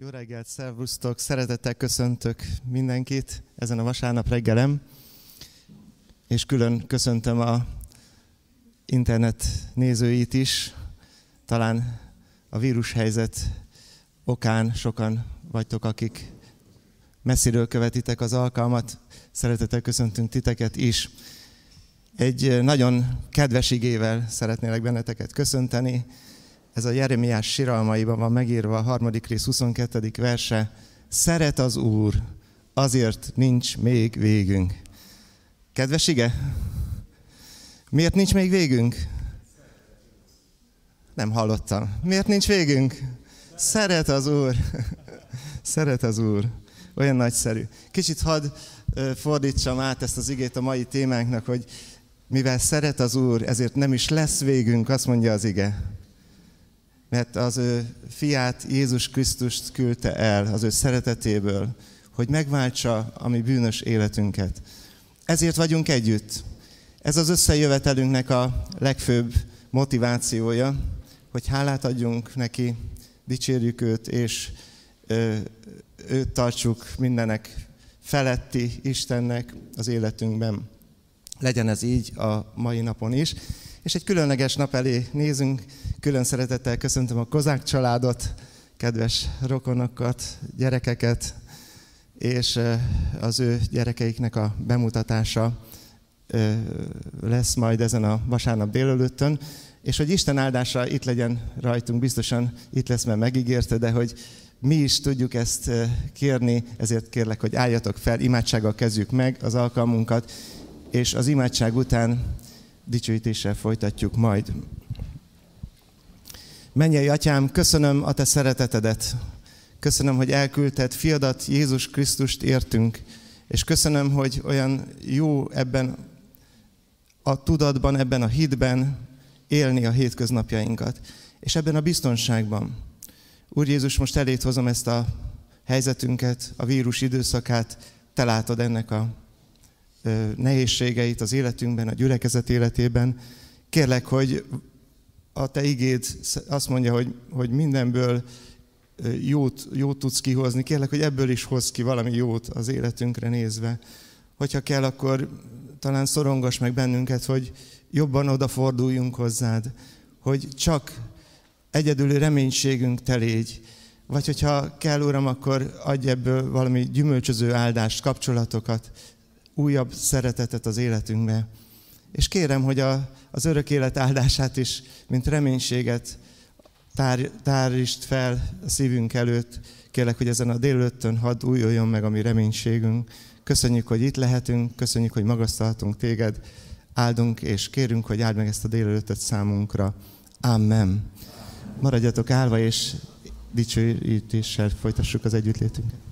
Jó reggelt, szervusztok! Szeretettel köszöntök mindenkit ezen a vasárnap reggelem, és külön köszöntöm a internet nézőit is. Talán a vírushelyzet okán sokan vagytok, akik messziről követitek az alkalmat. Szeretettel köszöntünk titeket is. Egy nagyon kedves igével szeretnélek benneteket köszönteni, ez a Jeremiás siralmaiban van megírva a harmadik rész 22. verse. Szeret az Úr, azért nincs még végünk. Kedves ige? Miért nincs még végünk? Nem hallottam. Miért nincs végünk? Szeret az Úr. Szeret az Úr. Olyan nagyszerű. Kicsit hadd fordítsam át ezt az igét a mai témánknak, hogy mivel szeret az Úr, ezért nem is lesz végünk, azt mondja az ige mert az ő fiát, Jézus Krisztust küldte el az ő szeretetéből, hogy megváltsa a mi bűnös életünket. Ezért vagyunk együtt. Ez az összejövetelünknek a legfőbb motivációja, hogy hálát adjunk neki, dicsérjük őt, és őt tartsuk mindenek feletti Istennek az életünkben. Legyen ez így a mai napon is. És egy különleges nap elé nézünk, külön szeretettel köszöntöm a Kozák családot, kedves rokonokat, gyerekeket, és az ő gyerekeiknek a bemutatása lesz majd ezen a vasárnap délelőttön, és hogy Isten áldása itt legyen rajtunk, biztosan itt lesz, mert megígérte, de hogy mi is tudjuk ezt kérni, ezért kérlek, hogy álljatok fel, imádsággal kezdjük meg az alkalmunkat, és az imádság után dicsőítéssel folytatjuk majd. Menjei atyám, köszönöm a te szeretetedet. Köszönöm, hogy elküldted fiadat, Jézus Krisztust értünk, és köszönöm, hogy olyan jó ebben a tudatban, ebben a hitben élni a hétköznapjainkat, és ebben a biztonságban. Úr Jézus, most elét hozom ezt a helyzetünket, a vírus időszakát, te látod ennek a nehézségeit az életünkben, a gyülekezet életében. Kérlek, hogy a te igéd azt mondja, hogy, hogy mindenből jót, jót tudsz kihozni. Kérlek, hogy ebből is hoz ki valami jót az életünkre nézve. Hogyha kell, akkor talán szorongas meg bennünket, hogy jobban odaforduljunk hozzád, hogy csak egyedüli reménységünk te légy. Vagy hogyha kell, Uram, akkor adj ebből valami gyümölcsöző áldást, kapcsolatokat, újabb szeretetet az életünkbe. És kérem, hogy a, az örök élet áldását is, mint reménységet tár, tárítsd fel a szívünk előtt. Kérlek, hogy ezen a délőttön hadd újuljon meg a mi reménységünk. Köszönjük, hogy itt lehetünk, köszönjük, hogy magasztalhatunk téged, áldunk és kérünk, hogy áld meg ezt a délelőttet számunkra. Amen. Maradjatok állva, és dicsőítéssel folytassuk az együttlétünket.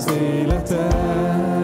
Save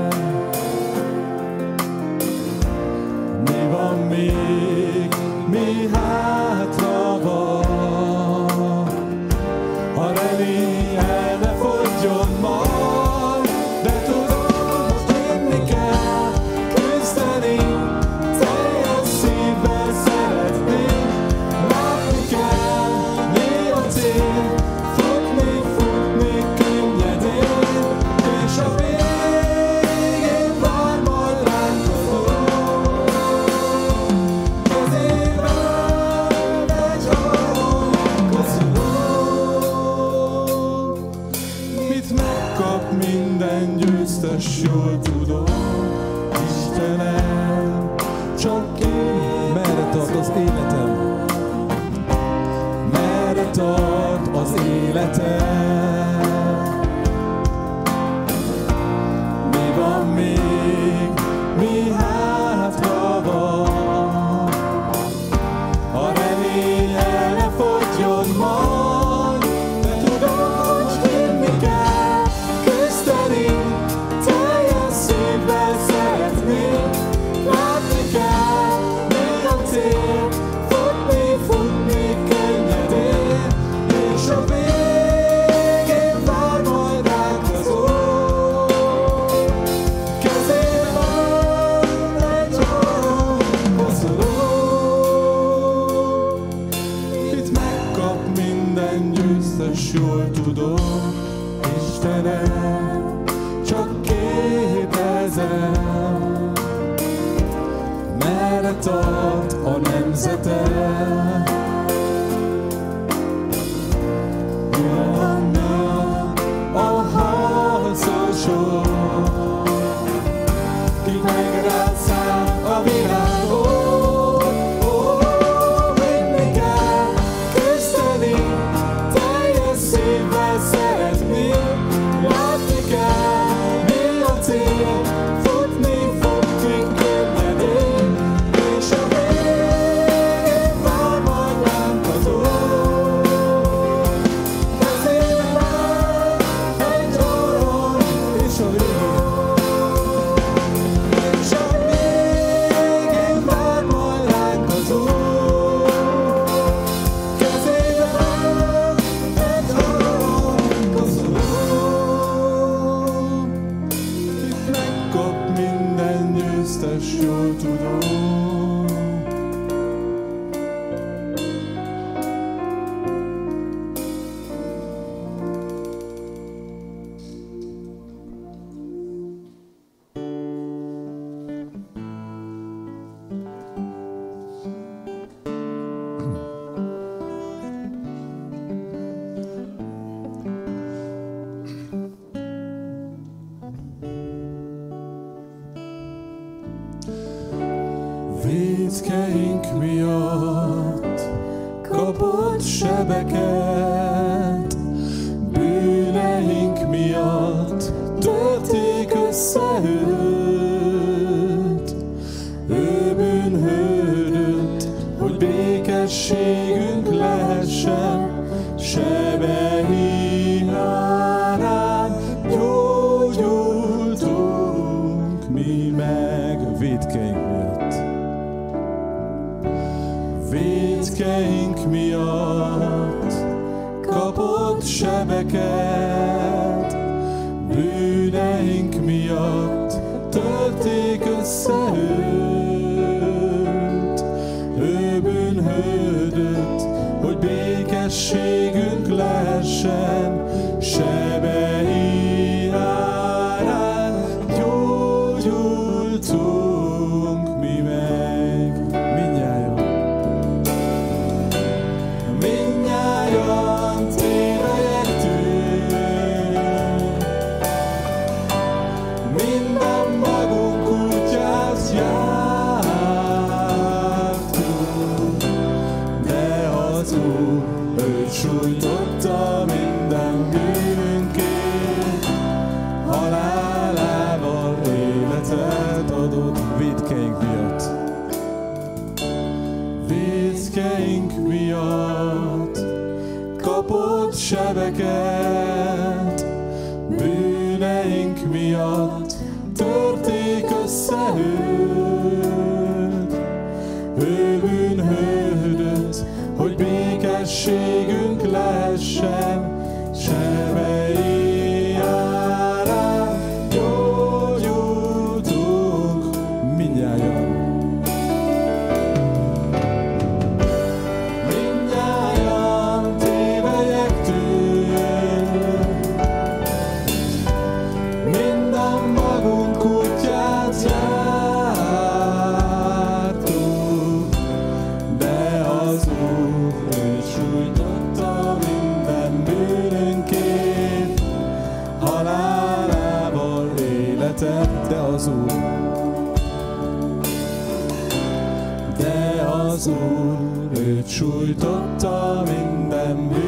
sújtotta minden bűnünkért,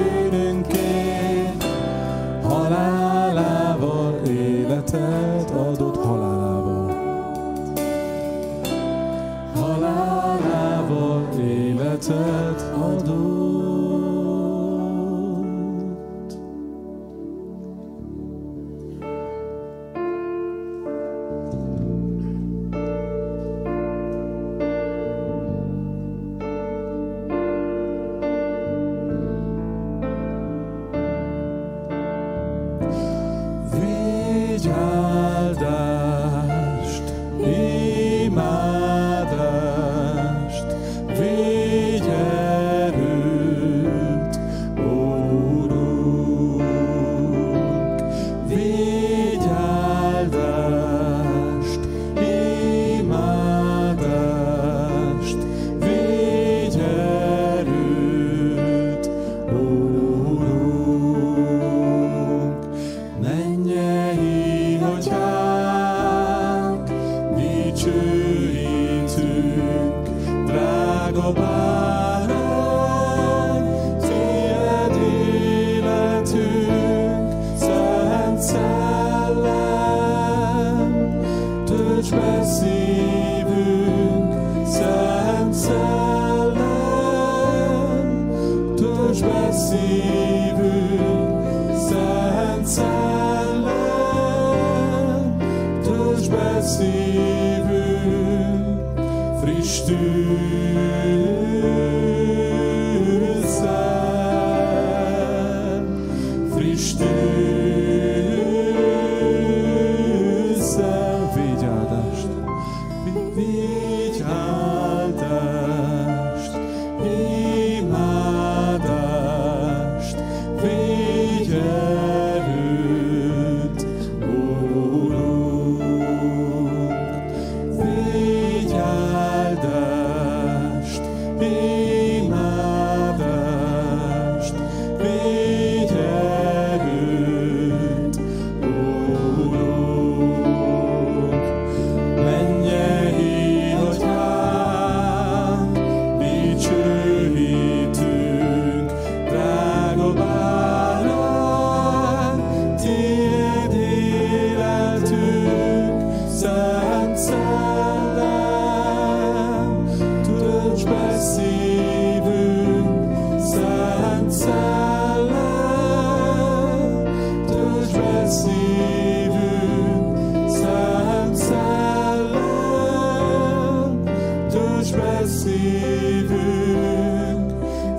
sevünk,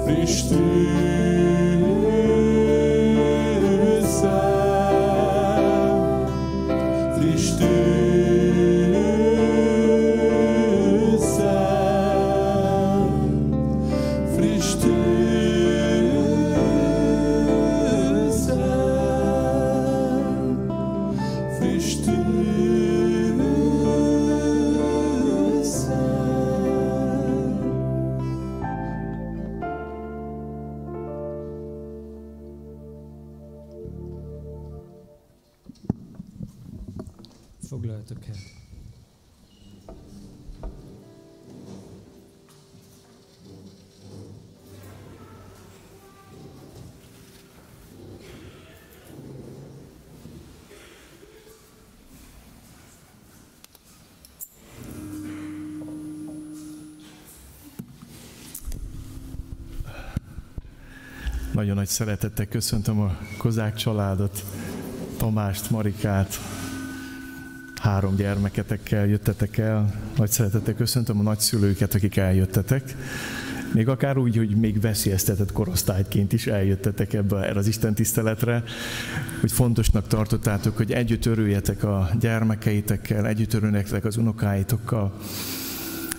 Krisztus. Nagy szeretettel köszöntöm a Kozák családot, Tamást, Marikát, három gyermeketekkel jöttetek el. Nagy szeretettel köszöntöm a nagyszülőket, akik eljöttetek. Még akár úgy, hogy még veszélyeztetett korosztályként is eljöttetek ebbe erre az Isten tiszteletre, hogy fontosnak tartottátok, hogy együtt örüljetek a gyermekeitekkel, együtt örüljetek az unokáitokkal.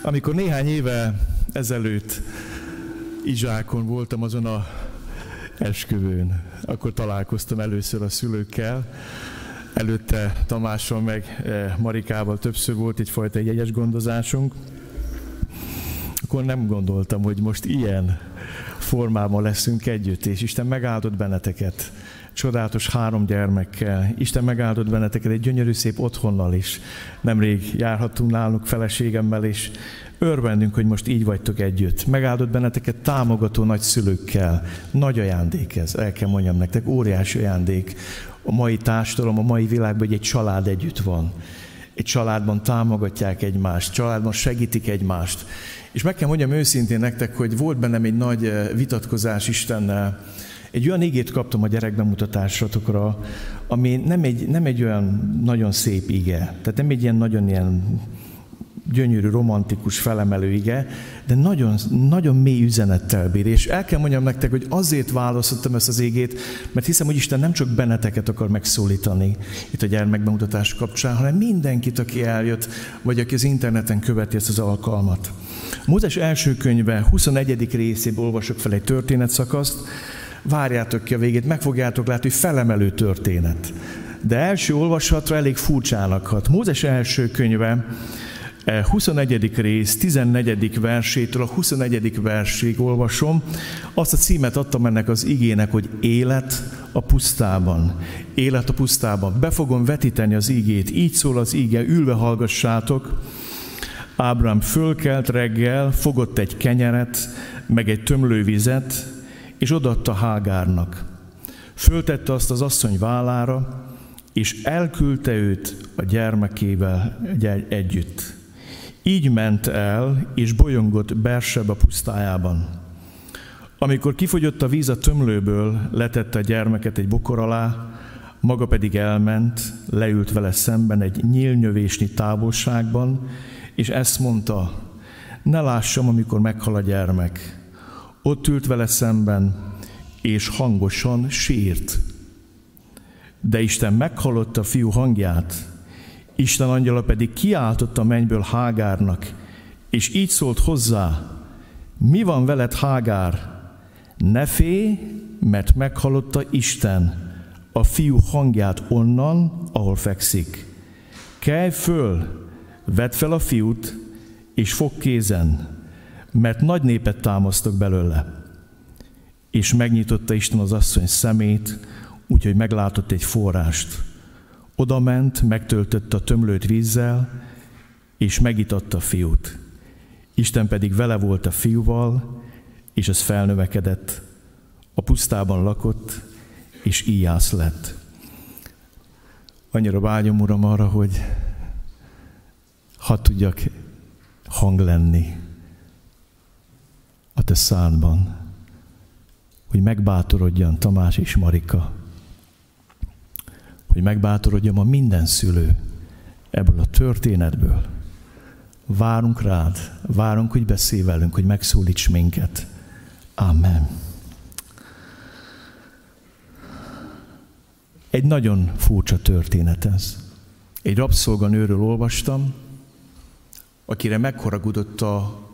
Amikor néhány éve ezelőtt Izsákon voltam azon a esküvőn, akkor találkoztam először a szülőkkel, Előtte Tamással meg eh, Marikával többször volt egyfajta egy egyes gondozásunk. Akkor nem gondoltam, hogy most ilyen formában leszünk együtt, és Isten megáldott benneteket csodálatos három gyermekkel. Isten megáldott benneteket egy gyönyörű szép otthonnal is. Nemrég járhattunk nálunk feleségemmel, és örvendünk, hogy most így vagytok együtt. Megáldott benneteket támogató nagyszülőkkel. Nagy ajándék ez, el kell mondjam nektek, óriási ajándék a mai társadalom, a mai világban, hogy egy család együtt van. Egy családban támogatják egymást, családban segítik egymást. És meg kell mondjam őszintén nektek, hogy volt bennem egy nagy eh, vitatkozás Istennel. Egy olyan igét kaptam a gyerekbemutatásatokra, ami nem egy, nem egy olyan nagyon szép ige. Tehát nem egy ilyen nagyon ilyen gyönyörű, romantikus, felemelő ige, de nagyon, nagyon mély üzenettel bír. És el kell mondjam nektek, hogy azért választottam ezt az égét, mert hiszem, hogy Isten nem csak benneteket akar megszólítani itt a gyermekbemutatás kapcsán, hanem mindenkit, aki eljött, vagy aki az interneten követi ezt az alkalmat. Mózes első könyve 21. részéből olvasok fel egy történetszakaszt, várjátok ki a végét, meg fogjátok látni, hogy felemelő történet. De első olvasatra elég furcsának hat. Mózes első könyve 21. E, rész 14. versétől a 21. versig olvasom. Azt a címet adtam ennek az igének, hogy élet a pusztában. Élet a pusztában. Be fogom vetíteni az igét. Így szól az ige, ülve hallgassátok. Ábrám fölkelt reggel, fogott egy kenyeret, meg egy tömlővizet, és odaadta Hágárnak. Föltette azt az asszony vállára, és elküldte őt a gyermekével együtt. Így ment el, és bolyongott Berseba pusztájában. Amikor kifogyott a víz a tömlőből, letette a gyermeket egy bokor alá, maga pedig elment, leült vele szemben egy nyílnyövésnyi távolságban, és ezt mondta, ne lássam, amikor meghal a gyermek. Ott ült vele szemben, és hangosan sírt. De Isten meghallotta a fiú hangját, Isten angyala pedig kiáltott a mennyből Hágárnak, és így szólt hozzá, mi van veled Hágár? Ne félj, mert meghallotta Isten a fiú hangját onnan, ahol fekszik. Kelj föl, vedd fel a fiút, és fog kézen, mert nagy népet támasztok belőle. És megnyitotta Isten az asszony szemét, úgyhogy meglátott egy forrást oda ment, megtöltötte a tömlőt vízzel, és megitatta a fiút. Isten pedig vele volt a fiúval, és ez felnövekedett. A pusztában lakott, és íjász lett. Annyira vágyom, Uram, arra, hogy ha tudjak hang lenni a te szádban, hogy megbátorodjan Tamás és Marika, hogy megbátorodjon a minden szülő ebből a történetből. Várunk rád, várunk, hogy beszélj velünk, hogy megszólíts minket. Amen. Egy nagyon furcsa történet ez. Egy rabszolganőről olvastam, akire megharagudott a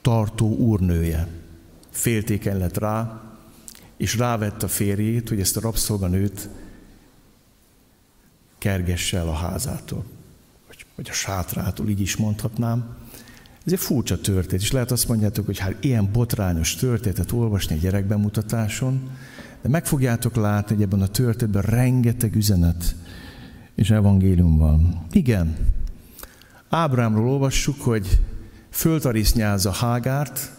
tartó úrnője. Féltéken lett rá, és rávett a férjét, hogy ezt a rabszolganőt kergesse el a házától, vagy, vagy a sátrától, így is mondhatnám. Ez egy furcsa történet, és lehet azt mondjátok, hogy hát ilyen botrányos történetet olvasni egy gyerekbemutatáson, de meg fogjátok látni, hogy ebben a történetben rengeteg üzenet és evangélium van. Igen, Ábrámról olvassuk, hogy föltarisznyázza Hágárt,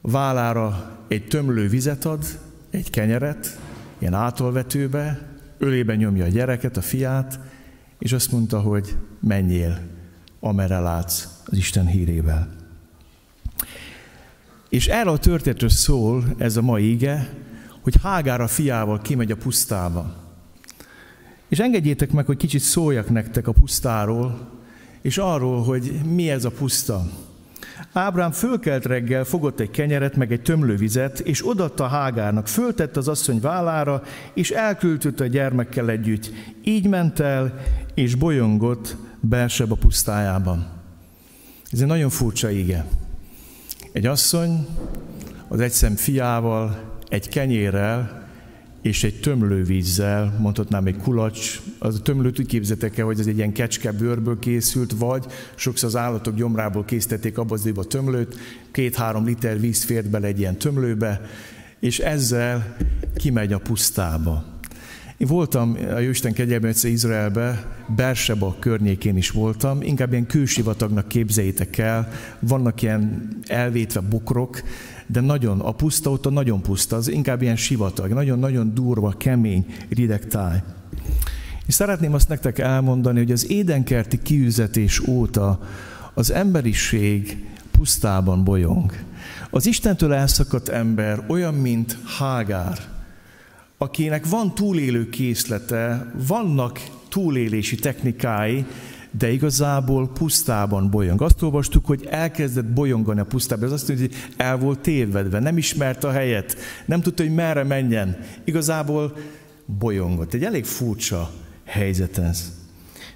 vállára egy tömlő vizet ad, egy kenyeret, ilyen átolvetőbe, ölébe nyomja a gyereket, a fiát, és azt mondta, hogy menjél, amerre látsz az Isten hírével. És erről a történetről szól ez a mai ige, hogy Hágár a fiával kimegy a pusztába. És engedjétek meg, hogy kicsit szóljak nektek a pusztáról, és arról, hogy mi ez a puszta. Ábrám fölkelt reggel, fogott egy kenyeret, meg egy tömlővizet, és odatta Hágárnak, föltett az asszony vállára, és elküldött a gyermekkel együtt. Így ment el, és bolyongott Berseb a pusztájában. Ez egy nagyon furcsa ige. Egy asszony az egyszem fiával, egy kenyérrel, és egy tömlővízzel, mondhatnám egy kulacs, az a tömlőt úgy képzetek el, hogy ez egy ilyen kecske bőrből készült, vagy. Sokszor az állatok gyomrából készítették abba az a tömlőt, két-három liter víz fért bele egy ilyen tömlőbe, és ezzel kimegy a pusztába. Én voltam a Jóisten kegyelben egyszer Izraelbe, Berseba környékén is voltam, inkább ilyen kősivatagnak képzeljétek el, vannak ilyen elvétve bokrok, de nagyon, a puszta ott a nagyon puszta, az inkább ilyen sivatag, nagyon-nagyon durva, kemény, rideg táj. És szeretném azt nektek elmondani, hogy az édenkerti kiüzetés óta az emberiség pusztában bolyong. Az Istentől elszakadt ember olyan, mint Hágár, akinek van túlélő készlete, vannak túlélési technikái, de igazából pusztában bolyong. Azt olvastuk, hogy elkezdett bolyongani a pusztában. Ez azt mondja, hogy el volt tévedve, nem ismerte a helyet, nem tudta, hogy merre menjen. Igazából bolyongott. Egy elég furcsa helyzet ez.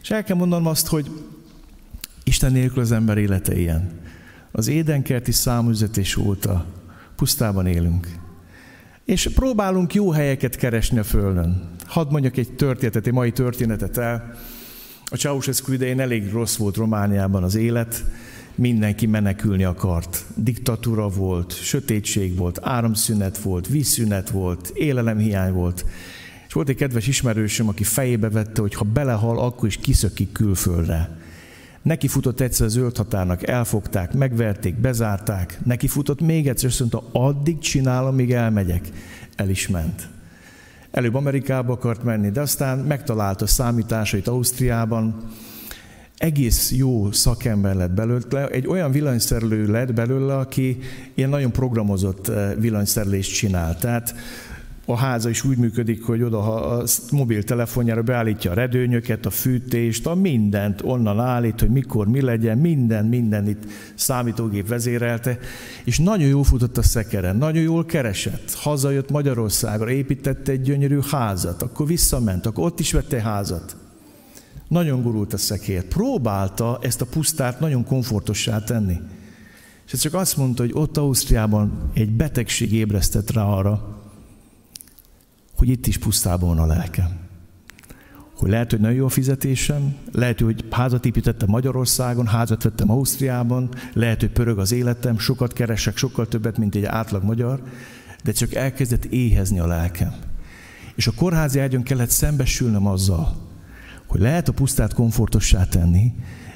És el kell mondanom azt, hogy Isten nélkül az ember élete ilyen. Az édenkerti számüzetés óta pusztában élünk. És próbálunk jó helyeket keresni a Földön. Hadd mondjak egy történetet, egy mai történetet el. A Ceausescu idején elég rossz volt Romániában az élet, mindenki menekülni akart. Diktatúra volt, sötétség volt, áramszünet volt, vízszünet volt, élelemhiány volt. És volt egy kedves ismerősöm, aki fejébe vette, hogy ha belehal, akkor is kiszökik külföldre. Neki futott egyszer a zöld határnak, elfogták, megverték, bezárták. Neki futott még egyszer, és mondta, addig csinálom, míg elmegyek. El is ment. Előbb Amerikába akart menni, de aztán megtalálta számításait Ausztriában, egész jó szakember lett belőle, egy olyan villanyszerelő lett belőle, aki ilyen nagyon programozott eh, villanyszerelést csinál. Tehát a háza is úgy működik, hogy oda a mobiltelefonjára beállítja a redőnyöket, a fűtést, a mindent onnan állít, hogy mikor mi legyen, minden, minden itt számítógép vezérelte, és nagyon jól futott a szekeren, nagyon jól keresett. Hazajött Magyarországra, építette egy gyönyörű házat, akkor visszament, akkor ott is vette házat. Nagyon gurult a szekér. Próbálta ezt a pusztát nagyon komfortossá tenni. És csak azt mondta, hogy ott Ausztriában egy betegség ébresztett rá arra, hogy itt is pusztában van a lelkem. Hogy lehet, hogy nagyon jó a fizetésem, lehet, hogy házat építettem Magyarországon, házat vettem Ausztriában, lehet, hogy pörög az életem, sokat keresek, sokkal többet, mint egy átlag magyar, de csak elkezdett éhezni a lelkem. És a kórházi ágyon kellett szembesülnöm azzal, hogy lehet a pusztát komfortossá tenni,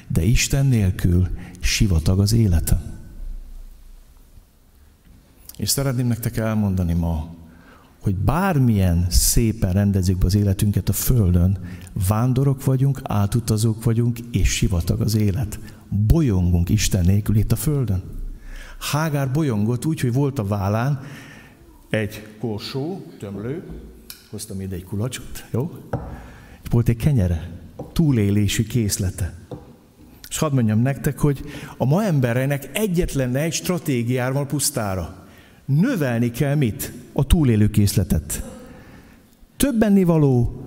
de Isten nélkül sivatag az életem. És szeretném nektek elmondani ma, hogy bármilyen szépen rendezzük be az életünket a Földön, vándorok vagyunk, átutazók vagyunk, és sivatag az élet. Bolyongunk Isten nélkül itt a Földön. Hágár bolyongott úgy, hogy volt a vállán egy korsó, tömlő, hoztam ide egy kulacsot, jó? És volt egy kenyere, túlélési készlete. És hadd mondjam nektek, hogy a ma embereinek egyetlen egy stratégiára van pusztára. Növelni kell mit? A túlélő készletet. Több ennivaló,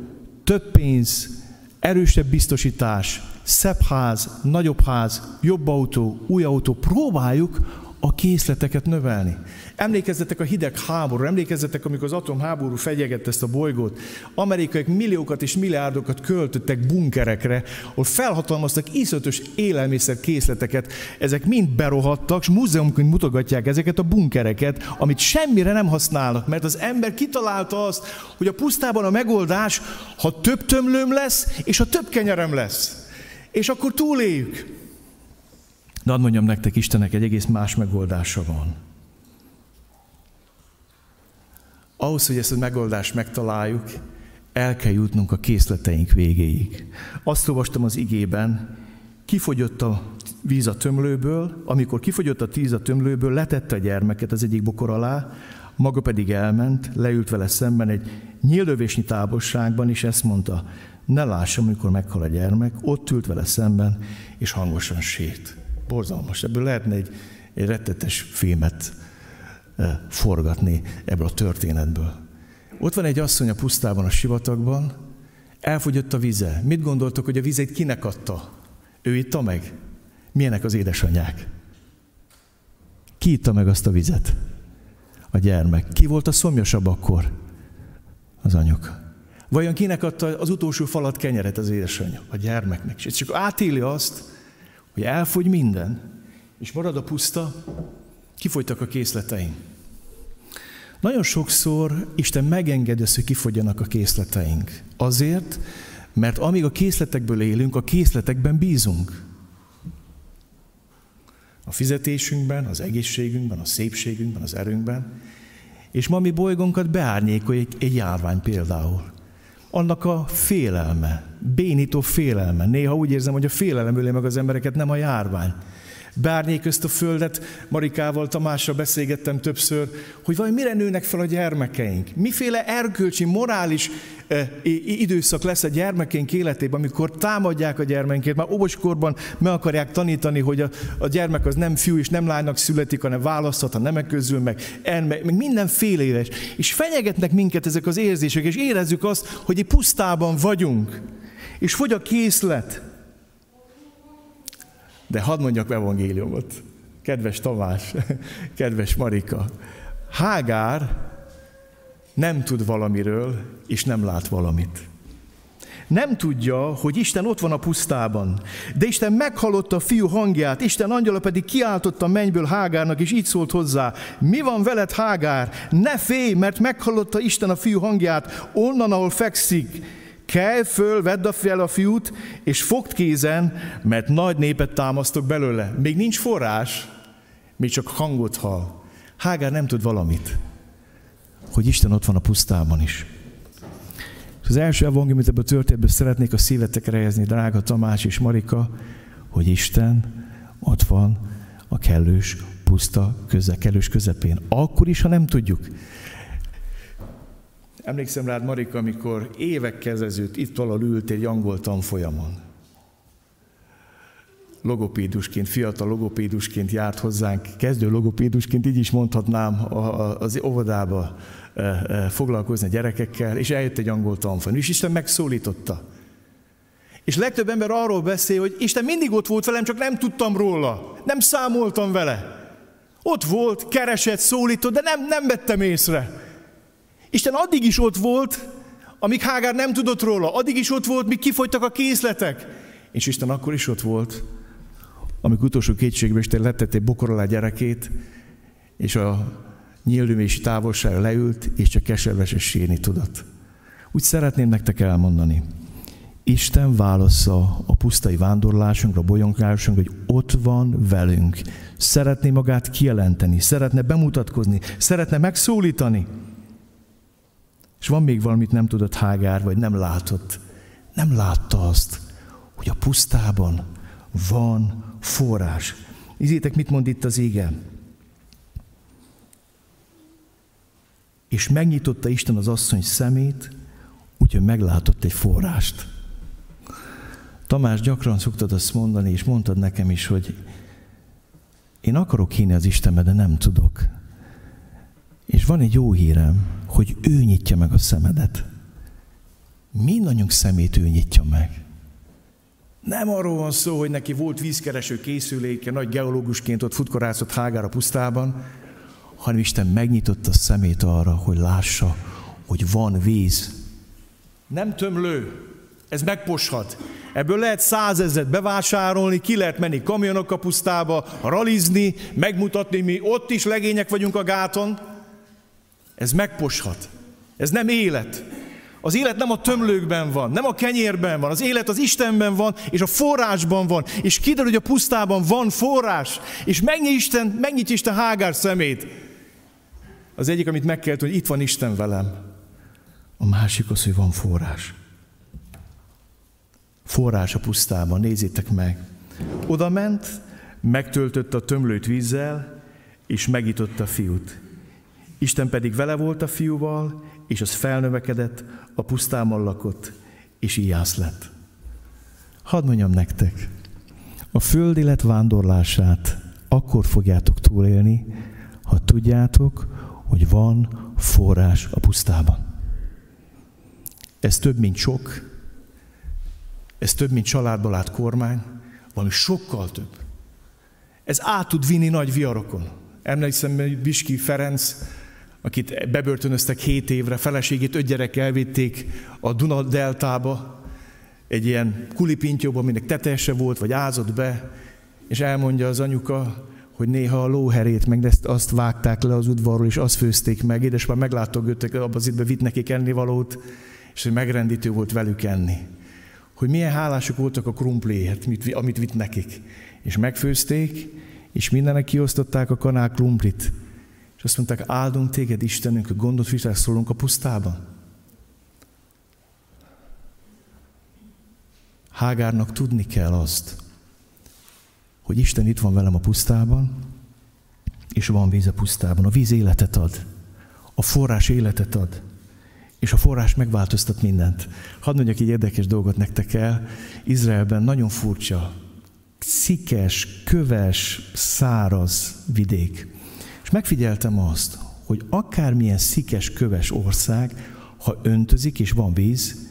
több pénz, erősebb biztosítás, szebb ház, nagyobb ház, jobb autó, új autó, próbáljuk a készleteket növelni. Emlékezzetek a hideg háború, emlékezzetek, amikor az atomháború fegyegett ezt a bolygót. Amerikaiak milliókat és milliárdokat költöttek bunkerekre, ahol felhatalmaztak iszötös élelmiszer készleteket. Ezek mind berohadtak, és múzeumként mutogatják ezeket a bunkereket, amit semmire nem használnak, mert az ember kitalálta azt, hogy a pusztában a megoldás, ha több tömlőm lesz, és ha több kenyerem lesz. És akkor túléljük. De mondjam nektek, Istennek egy egész más megoldása van. Ahhoz, hogy ezt a megoldást megtaláljuk, el kell jutnunk a készleteink végéig. Azt olvastam az igében, kifogyott a víz a tömlőből, amikor kifogyott a tíz a tömlőből, letette a gyermeket az egyik bokor alá, maga pedig elment, leült vele szemben egy nyílövésnyi távolságban, és ezt mondta, ne lássam, amikor meghal a gyermek, ott ült vele szemben, és hangosan sét. Borzalmas. Ebből lehetne egy, egy rettetes filmet forgatni ebből a történetből. Ott van egy asszony a pusztában, a sivatagban, elfogyott a vize. Mit gondoltok, hogy a vizet kinek adta? Ő itta meg? Milyenek az édesanyák? Ki itta meg azt a vizet? A gyermek. Ki volt a szomjasabb akkor? Az anyuka. Vajon kinek adta az utolsó falat kenyeret az édesanyja? A gyermeknek. És csak átéli azt, hogy elfogy minden, és marad a puszta, kifogytak a készleteink. Nagyon sokszor Isten megengedi hogy kifogyjanak a készleteink. Azért, mert amíg a készletekből élünk, a készletekben bízunk. A fizetésünkben, az egészségünkben, a szépségünkben, az erőnkben. És ma mi bolygónkat beárnyékoljuk egy járvány például annak a félelme, bénító félelme. Néha úgy érzem, hogy a félelem öli meg az embereket, nem a járvány. Bárnyék ezt a földet, Marikával, Tamásra beszélgettem többször, hogy vagy mire nőnek fel a gyermekeink. Miféle erkölcsi, morális eh, időszak lesz a gyermekeink életében, amikor támadják a gyermekét, már óvoskorban meg akarják tanítani, hogy a, a gyermek az nem fiú és nem lánynak születik, hanem választhat a nemek közül, meg, en, meg, meg mindenféle éves. És fenyegetnek minket ezek az érzések, és érezzük azt, hogy pusztában vagyunk. És fogy a készlet. De hadd mondjak evangéliumot. Kedves Tamás, kedves Marika, Hágár nem tud valamiről, és nem lát valamit. Nem tudja, hogy Isten ott van a pusztában, de Isten meghallotta a fiú hangját, Isten angyala pedig kiáltotta a mennyből Hágárnak, és így szólt hozzá, mi van veled Hágár? Ne félj, mert meghallotta Isten a fiú hangját onnan, ahol fekszik, Kelj föl, vedd a fel a fiút, és fogd kézen, mert nagy népet támasztok belőle. Még nincs forrás, még csak hangot hall. Hágár nem tud valamit, hogy Isten ott van a pusztában is. Az első evangélium, amit ebből történetből szeretnék a szívetekre helyezni, drága Tamás és Marika, hogy Isten ott van a kellős, puszta, köze, kellős közepén. Akkor is, ha nem tudjuk. Emlékszem rád, Marika, amikor évekkel ezelőtt itt valahol ült egy angol tanfolyamon. Logopédusként, fiatal logopédusként járt hozzánk, kezdő logopédusként, így is mondhatnám, az óvodába e, e, foglalkozni a gyerekekkel, és eljött egy angol tanfolyam, és Isten megszólította. És legtöbb ember arról beszél, hogy Isten mindig ott volt velem, csak nem tudtam róla, nem számoltam vele. Ott volt, keresett, szólított, de nem, nem vettem észre. Isten addig is ott volt, amíg Hágár nem tudott róla. Addig is ott volt, míg kifogytak a készletek. És Isten akkor is ott volt, amikor utolsó kétségbe Isten letett egy bokor alá gyerekét, és a nyílőmési távolságra leült, és csak keserves és sírni tudott. Úgy szeretném nektek elmondani, Isten válasza a pusztai vándorlásunkra, a bolyonkásunkra, hogy ott van velünk. Szeretné magát kijelenteni, szeretne bemutatkozni, szeretne megszólítani. És van még valamit nem tudott Hágár, vagy nem látott. Nem látta azt, hogy a pusztában van forrás. Izétek, mit mond itt az ége? És megnyitotta Isten az asszony szemét, úgyhogy meglátott egy forrást. Tamás, gyakran szoktad azt mondani, és mondtad nekem is, hogy én akarok hinni az Istenbe, de nem tudok. És van egy jó hírem, hogy ő nyitja meg a szemedet. mindannyiunk szemét ő nyitja meg. Nem arról van szó, hogy neki volt vízkereső készüléke, nagy geológusként ott futkorászott Hágár a pusztában, hanem Isten megnyitotta a szemét arra, hogy lássa, hogy van víz. Nem tömlő, ez megposhat. Ebből lehet százezret bevásárolni, ki lehet menni kamionok a pusztába, ralizni, megmutatni, mi ott is legények vagyunk a gáton. Ez megposhat. Ez nem élet. Az élet nem a tömlőkben van, nem a kenyérben van, az élet az Istenben van, és a forrásban van, és kiderül, hogy a pusztában van forrás, és megnyit Isten, megnyit Isten Hágár szemét. Az egyik, amit meg kell hogy itt van Isten velem. A másik az, hogy van forrás. Forrás a pusztában, nézzétek meg. Oda ment, megtöltötte a tömlőt vízzel, és megította a fiút. Isten pedig vele volt a fiúval, és az felnövekedett, a pusztában lakott, és íjász lett. Hadd mondjam nektek, a föld élet vándorlását akkor fogjátok túlélni, ha tudjátok, hogy van forrás a pusztában. Ez több, mint sok, ez több, mint családból át kormány, valami sokkal több. Ez át tud vinni nagy viarokon. Emlékszem, hogy Biski Ferenc, akit bebörtönöztek hét évre, feleségét öt gyerek elvitték a Duna deltába, egy ilyen kulipintyóban, aminek tetese volt, vagy ázott be, és elmondja az anyuka, hogy néha a lóherét, meg ezt azt vágták le az udvarról, és azt főzték meg. Édesapám meglátogattak, abban az időben vitt nekik ennivalót, és hogy megrendítő volt velük enni. Hogy milyen hálások voltak a krumpléért, amit vitt nekik. És megfőzték, és mindenek kiosztották a kanál krumplit. És azt mondták, áldunk téged Istenünk, a gondot viselsz szólunk a pusztában. Hágárnak tudni kell azt, hogy Isten itt van velem a pusztában, és van víz a pusztában. A víz életet ad, a forrás életet ad, és a forrás megváltoztat mindent. Hadd mondjak egy érdekes dolgot nektek el. Izraelben nagyon furcsa, szikes, köves, száraz vidék. Megfigyeltem azt, hogy akármilyen szikes, köves ország, ha öntözik és van víz,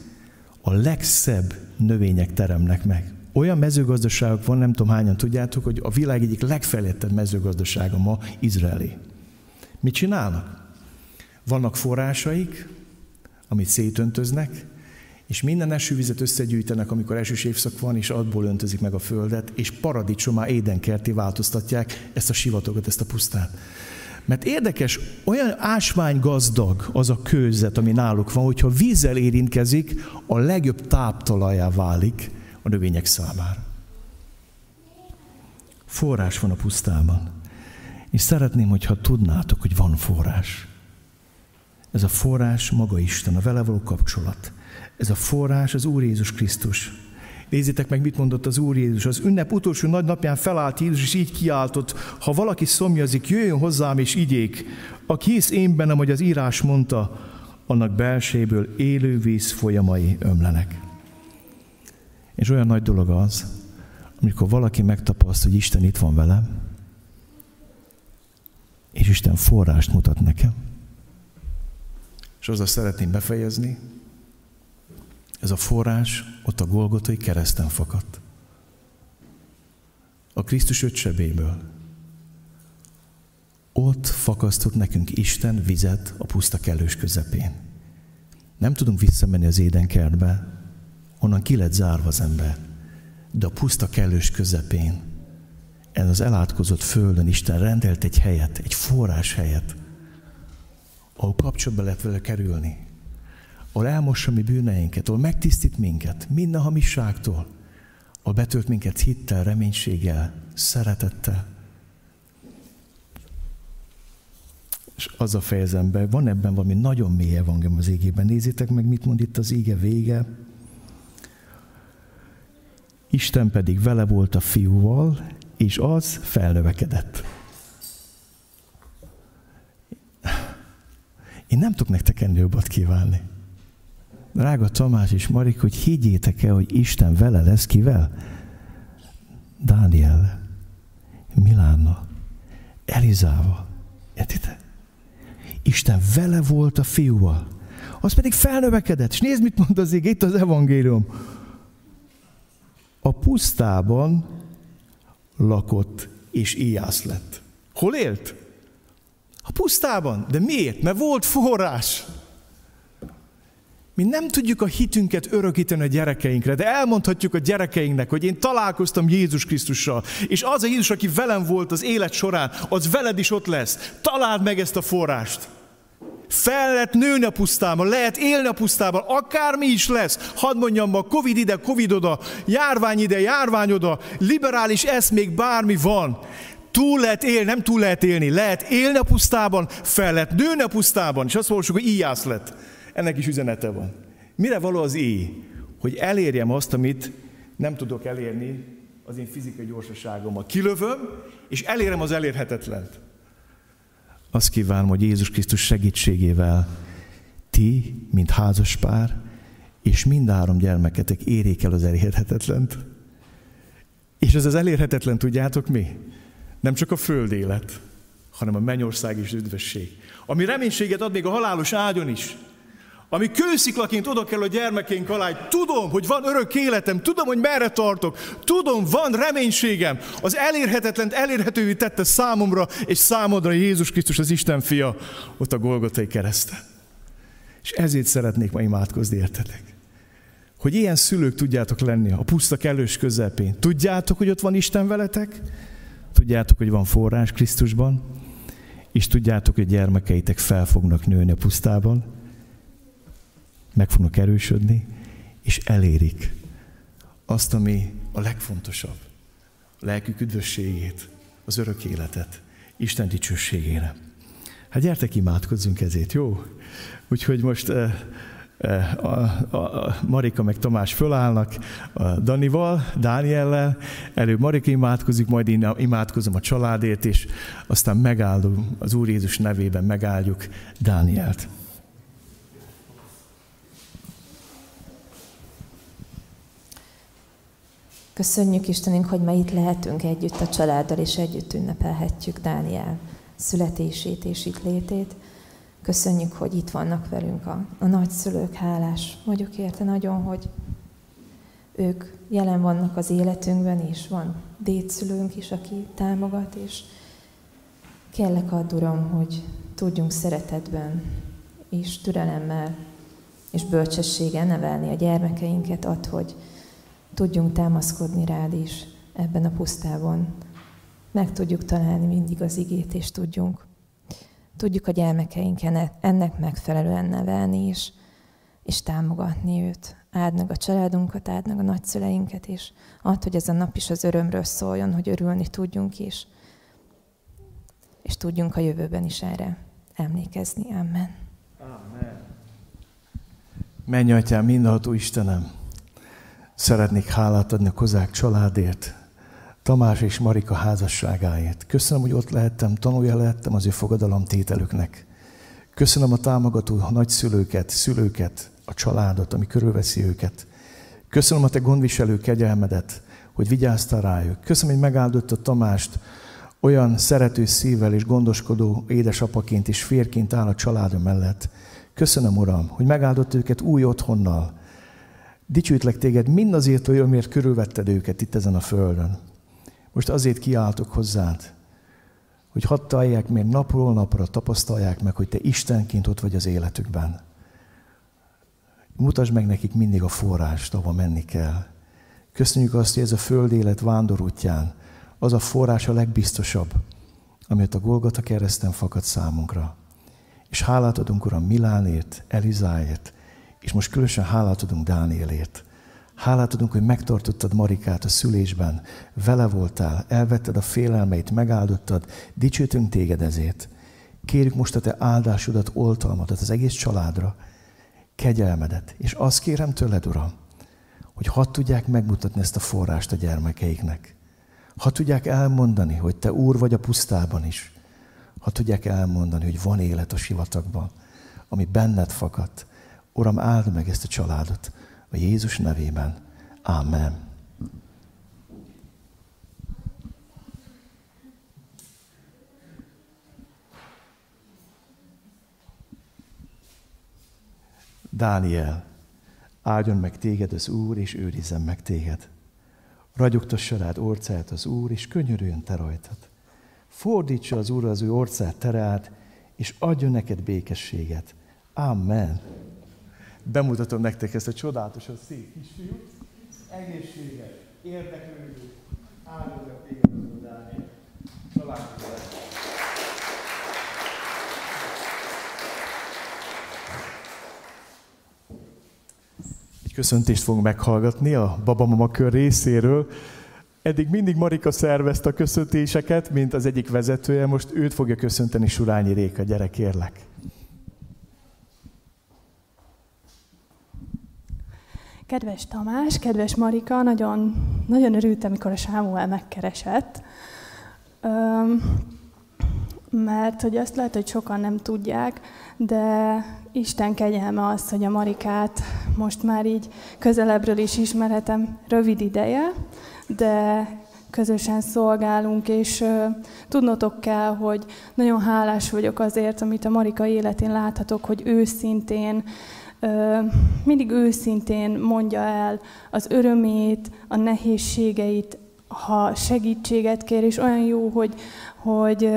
a legszebb növények teremnek meg. Olyan mezőgazdaságok van, nem tudom hányan tudjátok, hogy a világ egyik legfejlettebb mezőgazdasága ma izraeli. Mit csinálnak? Vannak forrásaik, amit szétöntöznek, és minden esővizet összegyűjtenek, amikor esős évszak van, és abból öntözik meg a földet, és paradicsomá édenkerti változtatják ezt a sivatogot, ezt a pusztát. Mert érdekes, olyan ásvány gazdag az a kőzet, ami náluk van, hogyha vízzel érintkezik, a legjobb táptalajá válik a növények számára. Forrás van a pusztában. És szeretném, hogyha tudnátok, hogy van forrás. Ez a forrás maga Isten, a vele való kapcsolat. Ez a forrás az Úr Jézus Krisztus. Nézzétek meg, mit mondott az Úr Jézus. Az ünnep utolsó nagy napján felállt Jézus, és így kiáltott, ha valaki szomjazik, jöjjön hozzám és igyék. Aki hisz én bennem, hogy az írás mondta, annak belséből élő víz folyamai ömlenek. És olyan nagy dolog az, amikor valaki megtapaszt, hogy Isten itt van velem, és Isten forrást mutat nekem. És azzal szeretném befejezni, ez a forrás ott a Golgotai kereszten fakadt. A Krisztus ötsebéből. Ott fakasztott nekünk Isten vizet a puszta kellős közepén. Nem tudunk visszamenni az édenkertbe, onnan ki lett zárva az ember. De a puszta kellős közepén, ez az elátkozott földön Isten rendelt egy helyet, egy forrás helyet, ahol kapcsolatba lehet vele kerülni, ahol elmossa mi bűneinket, ahol megtisztít minket minden hamisságtól, ahol betölt minket hittel, reménységgel, szeretettel. És az a fejezem be, van ebben valami nagyon mély evangélium az égében. Nézzétek meg, mit mond itt az ége vége. Isten pedig vele volt a fiúval, és az felnövekedett. Én nem tudok nektek ennél jobbat kívánni. Drága Tamás és Marik, hogy higgyétek el, hogy Isten vele lesz kivel? Dániel, Milánnal, Elizával. Értitek? Isten vele volt a fiúval. az pedig felnövekedett. És nézd, mit mond az ég, itt az evangélium. A pusztában lakott, és éjász lett. Hol élt? A pusztában. De miért? Mert volt forrás. Mi nem tudjuk a hitünket örökíteni a gyerekeinkre, de elmondhatjuk a gyerekeinknek, hogy én találkoztam Jézus Krisztussal, és az a Jézus, aki velem volt az élet során, az veled is ott lesz. Találd meg ezt a forrást. Fel lehet nőni a pusztában, lehet élni a pusztában, akármi is lesz. Hadd mondjam ma, Covid ide, Covid oda, járvány ide, járvány oda, liberális még bármi van. Túl lehet élni, nem túl lehet élni, lehet élni a pusztában, fel lehet nőni a pusztában, és azt olvasjuk, hogy íjász lett. Ennek is üzenete van. Mire való az éj? Hogy elérjem azt, amit nem tudok elérni az én fizikai gyorsaságommal. Kilövöm, és elérem az elérhetetlent. Azt kívánom, hogy Jézus Krisztus segítségével ti, mint házaspár, és mind három gyermeketek érjék el az elérhetetlent. És ez az elérhetetlen, tudjátok mi? Nem csak a föld élet, hanem a mennyország és üdvösség. Ami reménységet ad még a halálos ágyon is. Ami kősziklaként oda kell a gyermekeink alá, tudom, hogy van örök életem, tudom, hogy merre tartok, tudom, van reménységem. Az elérhetetlen elérhetővé tette számomra és számodra Jézus Krisztus az Isten fia ott a Golgotai kereszten. És ezért szeretnék ma imádkozni, értetek? Hogy ilyen szülők tudjátok lenni a puszta kellős közepén. Tudjátok, hogy ott van Isten veletek? Tudjátok, hogy van forrás Krisztusban? És tudjátok, hogy gyermekeitek fel fognak nőni a pusztában? Meg fognak erősödni, és elérik azt, ami a legfontosabb, a lelkük üdvösségét, az örök életet, Isten dicsőségére. Hát gyertek, imádkozzunk ezért, jó? Úgyhogy most uh, uh, a, a, a Marika meg Tamás fölállnak a Danival, Dániellel, előbb Marika imádkozik, majd én imádkozom a családért, és aztán megáldunk, az Úr Jézus nevében megáldjuk Dánielt. Köszönjük Istenünk, hogy ma itt lehetünk együtt a családdal, és együtt ünnepelhetjük Dániel születését és itt létét. Köszönjük, hogy itt vannak velünk a, a nagyszülők, hálás vagyok érte nagyon, hogy ők jelen vannak az életünkben, és van dédszülőnk is, aki támogat, és kellek add, Uram, hogy tudjunk szeretetben és türelemmel és bölcsességgel nevelni a gyermekeinket, ad, hogy tudjunk támaszkodni rád is ebben a pusztában. Meg tudjuk találni mindig az igét, és tudjunk, tudjuk a gyermekeinken ennek megfelelően nevelni, és, és támogatni őt. Áld meg a családunkat, áld meg a nagyszüleinket, és add, hogy ez a nap is az örömről szóljon, hogy örülni tudjunk is, és tudjunk a jövőben is erre emlékezni. Amen. Amen. Menj, Atyám, mindenható Istenem! Szeretnék hálát adni a Kozák családért, Tamás és Marika házasságáért. Köszönöm, hogy ott lehettem, tanulja lehettem az ő fogadalomtételüknek. Köszönöm a támogató nagyszülőket, szülőket, a családot, ami körülveszi őket. Köszönöm a te gondviselő kegyelmedet, hogy vigyáztál rájuk. Köszönöm, hogy a Tamást, olyan szerető szívvel és gondoskodó édesapaként és férként áll a családom mellett. Köszönöm, Uram, hogy megáldott őket új otthonnal, Dicsőtlek téged mindazért, hogy miért körülvetted őket itt ezen a földön. Most azért kiáltok hozzád, hogy hadd találják még napról napra, tapasztalják meg, hogy te Istenként ott vagy az életükben. Mutasd meg nekik mindig a forrást, ahova menni kell. Köszönjük azt, hogy ez a föld élet vándorútján az a forrás a legbiztosabb, amit a Golgata kereszten fakad számunkra. És hálát adunk, Uram, Milánért, Elizáért, és most különösen hálát adunk Dánielért. Hálát adunk, hogy megtartottad Marikát a szülésben, vele voltál, elvetted a félelmeit, megáldottad, dicsőtünk téged ezért. Kérjük most a te áldásodat, oltalmadat az egész családra, kegyelmedet. És azt kérem tőled, Uram, hogy hadd tudják megmutatni ezt a forrást a gyermekeiknek. Ha tudják elmondani, hogy te úr vagy a pusztában is. Ha tudják elmondani, hogy van élet a sivatagban, ami benned fakadt, Uram, áld meg ezt a családot a Jézus nevében. Amen. Dániel, áldjon meg téged az Úr, és őrizzen meg téged. Ragyogtassa rád orcát az Úr, és könyörüljön te rajtad. Fordítsa az Úr az ő orcát tereát, és adjon neked békességet. Amen. Bemutatom nektek ezt a csodálatosan szép kisfiút. Egészséges, érdeklődő, áldozat téged, Dániel. Találkozunk. Egy köszöntést fogunk meghallgatni a babamama kör részéről. Eddig mindig Marika szervezte a köszöntéseket, mint az egyik vezetője, most őt fogja köszönteni Surányi Réka, gyere kérlek. Kedves Tamás, kedves Marika, nagyon, nagyon örültem, amikor a Sámuel megkeresett. Mert hogy azt lehet, hogy sokan nem tudják, de Isten kegyelme az, hogy a Marikát most már így közelebbről is ismerhetem rövid ideje, de közösen szolgálunk, és tudnotok kell, hogy nagyon hálás vagyok azért, amit a Marika életén láthatok, hogy őszintén, mindig őszintén mondja el az örömét, a nehézségeit, ha segítséget kér, és olyan jó, hogy, hogy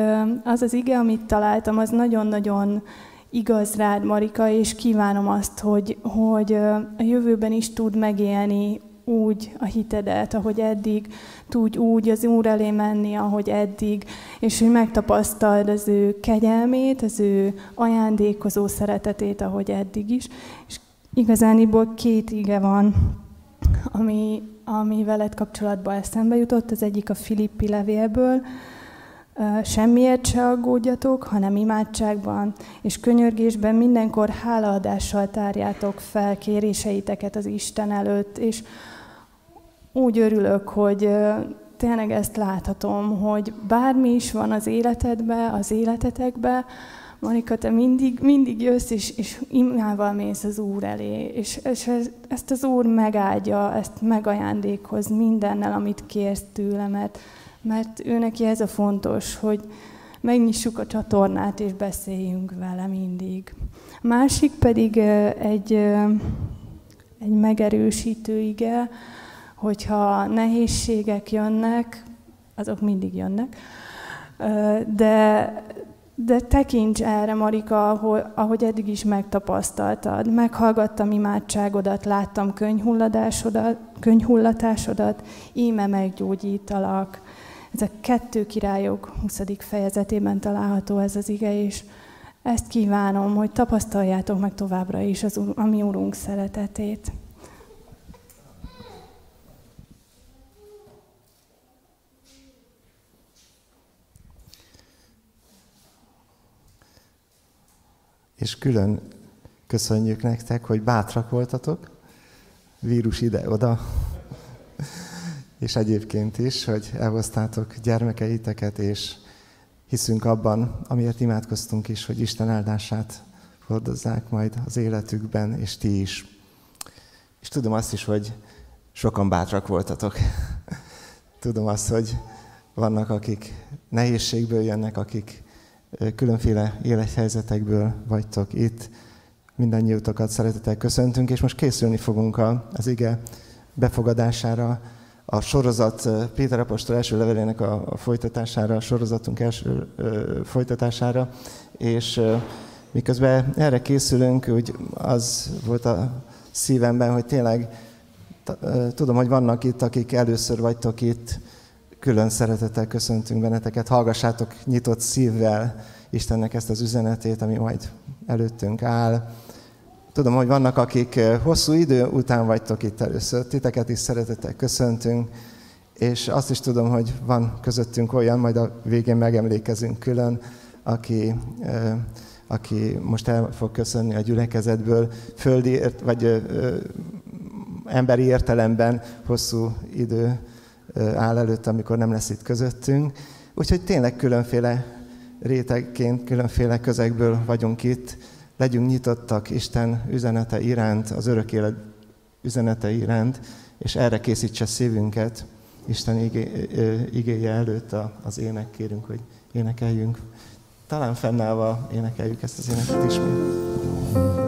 az az ige, amit találtam, az nagyon-nagyon igaz rád, Marika, és kívánom azt, hogy, hogy a jövőben is tud megélni úgy a hitedet, ahogy eddig, tudj úgy az Úr elé menni, ahogy eddig, és hogy megtapasztald az ő kegyelmét, az ő ajándékozó szeretetét, ahogy eddig is. És igazániból két ige van, ami, ami veled kapcsolatban eszembe jutott. Az egyik a Filippi levélből, Semmiért se aggódjatok, hanem imádságban és könyörgésben mindenkor hálaadással tárjátok fel kéréseiteket az Isten előtt, és úgy örülök, hogy tényleg ezt láthatom, hogy bármi is van az életedbe, az életetekbe, Monika, te mindig, mindig jössz, és, és imával mész az Úr elé, és, és ezt az Úr megáldja, ezt megajándékhoz mindennel, amit kérsz tőle, mert, mert ő neki ez a fontos, hogy megnyissuk a csatornát, és beszéljünk vele mindig. A másik pedig egy, egy megerősítő ige, hogyha nehézségek jönnek, azok mindig jönnek, de, de tekints erre, Marika, ahogy, ahogy eddig is megtapasztaltad. Meghallgattam imádságodat, láttam könyhullatásodat, könyhullatásodat, íme meggyógyítalak. Ez a kettő királyok 20. fejezetében található ez az ige, és ezt kívánom, hogy tapasztaljátok meg továbbra is az, a mi szeretetét. És külön köszönjük nektek, hogy bátrak voltatok, vírus ide-oda, és egyébként is, hogy elhoztátok gyermekeiteket, és hiszünk abban, amiért imádkoztunk is, hogy Isten áldását hordozzák majd az életükben, és ti is. És tudom azt is, hogy sokan bátrak voltatok. tudom azt, hogy vannak, akik nehézségből jönnek, akik különféle élethelyzetekből vagytok itt. Mindannyiutokat szeretettel köszöntünk, és most készülni fogunk az ige befogadására, a sorozat Péter Apostol első levelének a, folytatására, a sorozatunk első folytatására, és miközben erre készülünk, úgy az volt a szívemben, hogy tényleg tudom, hogy vannak itt, akik először vagytok itt, külön szeretettel köszöntünk benneteket, hallgassátok nyitott szívvel Istennek ezt az üzenetét, ami majd előttünk áll. Tudom, hogy vannak, akik eh, hosszú idő után vagytok itt először, titeket is szeretettel köszöntünk, és azt is tudom, hogy van közöttünk olyan, majd a végén megemlékezünk külön, aki, eh, aki most el fog köszönni a gyülekezetből, földi, vagy ö, emberi értelemben hosszú idő áll előtt, amikor nem lesz itt közöttünk. Úgyhogy tényleg különféle rétegként, különféle közegből vagyunk itt. Legyünk nyitottak Isten üzenete iránt, az örök élet üzenete iránt, és erre készítse szívünket. Isten igé, igéje előtt az ének kérünk, hogy énekeljünk. Talán fennállva énekeljük ezt az éneket ismét.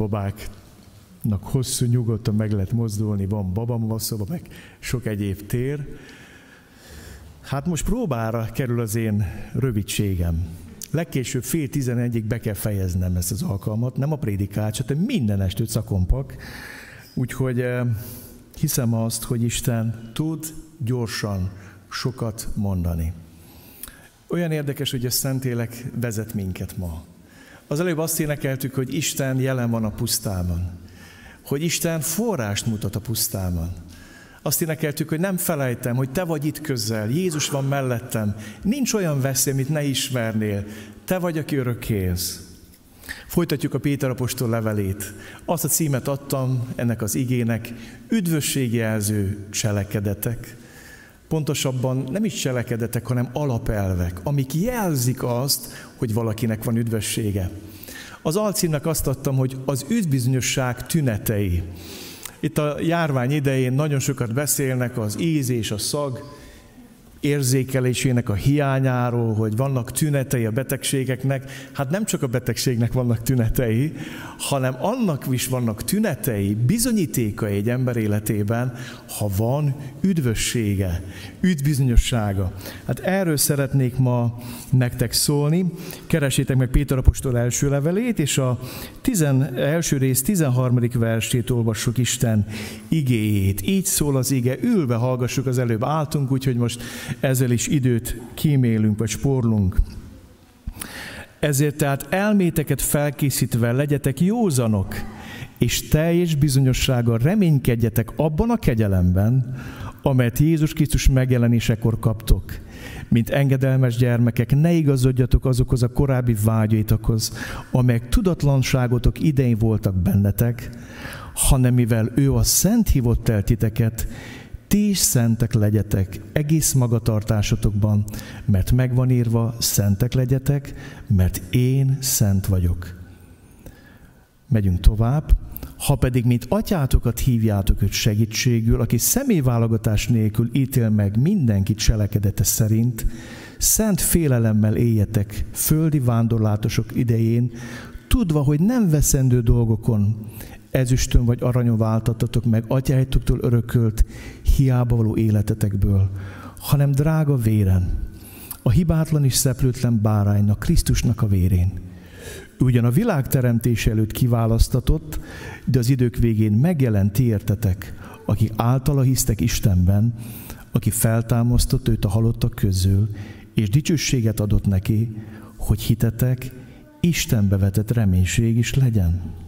Babáknak hosszú, nyugodtan meg lehet mozdulni, van babamvasszoba, meg sok egyéb tér. Hát most próbára kerül az én rövidségem. Legkésőbb fél tizenegyig be kell fejeznem ezt az alkalmat, nem a prédikácsot, hanem minden estőt szakompak. Úgyhogy eh, hiszem azt, hogy Isten tud gyorsan sokat mondani. Olyan érdekes, hogy a Szentélek vezet minket ma. Az előbb azt énekeltük, hogy Isten jelen van a pusztában. Hogy Isten forrást mutat a pusztában. Azt énekeltük, hogy nem felejtem, hogy te vagy itt közel, Jézus van mellettem, nincs olyan veszély, amit ne ismernél, te vagy, aki örökké élsz. Folytatjuk a Péter apostol levelét. Azt a címet adtam ennek az igének, üdvösségjelző cselekedetek. Pontosabban nem is cselekedetek, hanem alapelvek, amik jelzik azt, hogy valakinek van üdvössége. Az alcímnek azt adtam, hogy az üdvbizonyosság tünetei. Itt a járvány idején nagyon sokat beszélnek az íz és a szag érzékelésének a hiányáról, hogy vannak tünetei a betegségeknek. Hát nem csak a betegségnek vannak tünetei, hanem annak is vannak tünetei, bizonyítékai egy ember életében, ha van üdvössége, üdvbizonyossága. Hát erről szeretnék ma nektek szólni. Keresétek meg Péter apostol első levelét, és a tizen, első rész 13. versét olvassuk Isten igéjét. Így szól az ige, ülve hallgassuk, az előbb álltunk, úgyhogy most ezzel is időt kímélünk, vagy spórlunk. Ezért tehát elméteket felkészítve legyetek józanok, és teljes bizonyossággal reménykedjetek abban a kegyelemben, amelyet Jézus Krisztus megjelenésekor kaptok. Mint engedelmes gyermekek, ne igazodjatok azokhoz a korábbi vágyaitokhoz, amelyek tudatlanságotok idején voltak bennetek, hanem mivel ő a szent hívott el titeket, ti is szentek legyetek egész magatartásotokban, mert megvan írva, szentek legyetek, mert én szent vagyok. Megyünk tovább. Ha pedig, mint atyátokat hívjátok őt segítségül, aki személyválogatás nélkül ítél meg mindenki cselekedete szerint, szent félelemmel éljetek földi vándorlátosok idején, tudva, hogy nem veszendő dolgokon, ezüstön vagy aranyon váltattatok meg atyáitoktól örökölt hiába való életetekből, hanem drága véren, a hibátlan és szeplőtlen báránynak, Krisztusnak a vérén. Ugyan a világ teremtése előtt kiválasztatott, de az idők végén megjelent ti értetek, akik általa hisztek Istenben, aki feltámasztott őt a halottak közül, és dicsőséget adott neki, hogy hitetek Istenbe vetett reménység is legyen.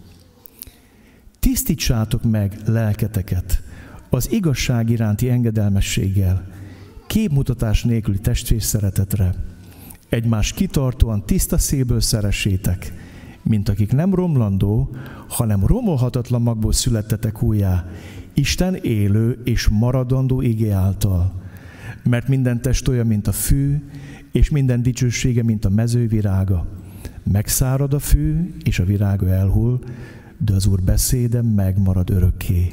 Tisztítsátok meg lelketeket az igazság iránti engedelmességgel, képmutatás nélküli testvér szeretetre. Egymás kitartóan tiszta szélből szeressétek, mint akik nem romlandó, hanem romolhatatlan magból születtetek újjá, Isten élő és maradandó igé által. Mert minden test olyan, mint a fű, és minden dicsősége, mint a mező virága. Megszárad a fű, és a virága elhull, de az Úr beszéde megmarad örökké.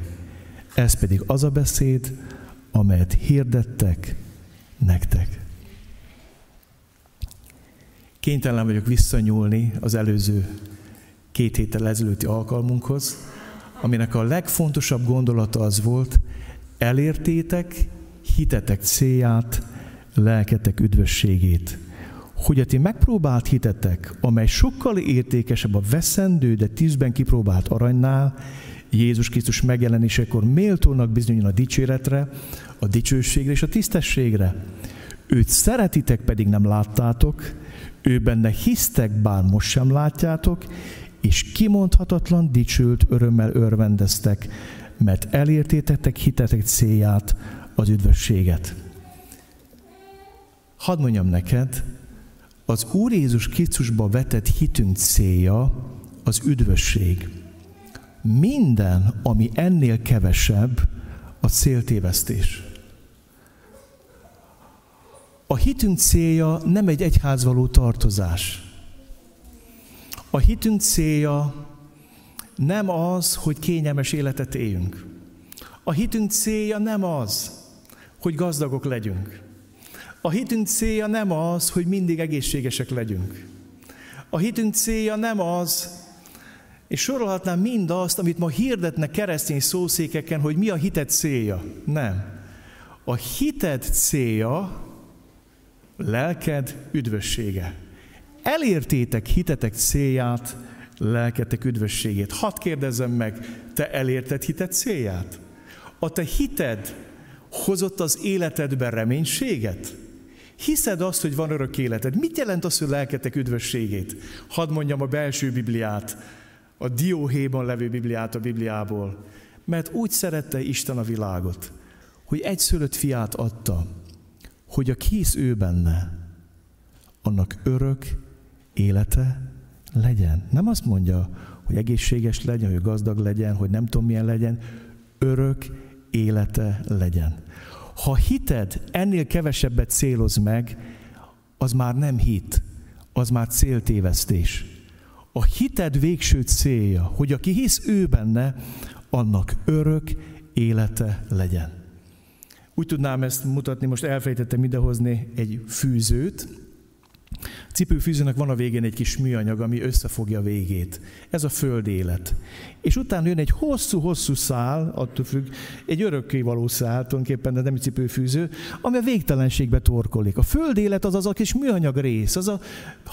Ez pedig az a beszéd, amelyet hirdettek nektek. Kénytelen vagyok visszanyúlni az előző két héttel ezelőtti alkalmunkhoz, aminek a legfontosabb gondolata az volt, elértétek hitetek célját, lelketek üdvösségét. Hogy a ti megpróbált hitetek, amely sokkal értékesebb a veszendő, de tízben kipróbált aranynál, Jézus Krisztus megjelenésekor méltónak bizonyul a dicséretre, a dicsőségre és a tisztességre. Őt szeretitek, pedig nem láttátok, ő benne hisztek, bár most sem látjátok, és kimondhatatlan dicsőlt örömmel örvendeztek, mert elértétek hitetek célját, az üdvösséget. Hadd mondjam neked, az Úr Jézus Krisztusba vetett hitünk célja az üdvösség. Minden, ami ennél kevesebb, a céltévesztés. A hitünk célja nem egy egyházvaló tartozás. A hitünk célja nem az, hogy kényelmes életet éljünk. A hitünk célja nem az, hogy gazdagok legyünk. A hitünk célja nem az, hogy mindig egészségesek legyünk. A hitünk célja nem az, és sorolhatnám mindazt, amit ma hirdetnek keresztény szószékeken, hogy mi a hited célja. Nem. A hited célja lelked üdvössége. Elértétek hitetek célját, lelketek üdvösségét. Hadd kérdezzem meg, te elérted hited célját? A te hited hozott az életedben reménységet? Hiszed azt, hogy van örök életed? Mit jelent az, hogy lelketek üdvösségét? Hadd mondjam a belső Bibliát, a dióhéban levő Bibliát a Bibliából. Mert úgy szerette Isten a világot, hogy egy szülött fiát adta, hogy a kész ő benne, annak örök élete legyen. Nem azt mondja, hogy egészséges legyen, hogy gazdag legyen, hogy nem tudom milyen legyen, örök élete legyen. Ha hited ennél kevesebbet céloz meg, az már nem hit, az már céltévesztés. A hited végső célja, hogy aki hisz ő benne, annak örök élete legyen. Úgy tudnám ezt mutatni, most elfelejtettem idehozni egy fűzőt, a cipőfűzőnek van a végén egy kis műanyag, ami összefogja a végét. Ez a föld élet. És utána jön egy hosszú-hosszú szál, attól függ, egy örökkévaló szál, tulajdonképpen, de nem egy cipőfűző, ami a végtelenségbe torkolik. A föld élet az az a kis műanyag rész, az a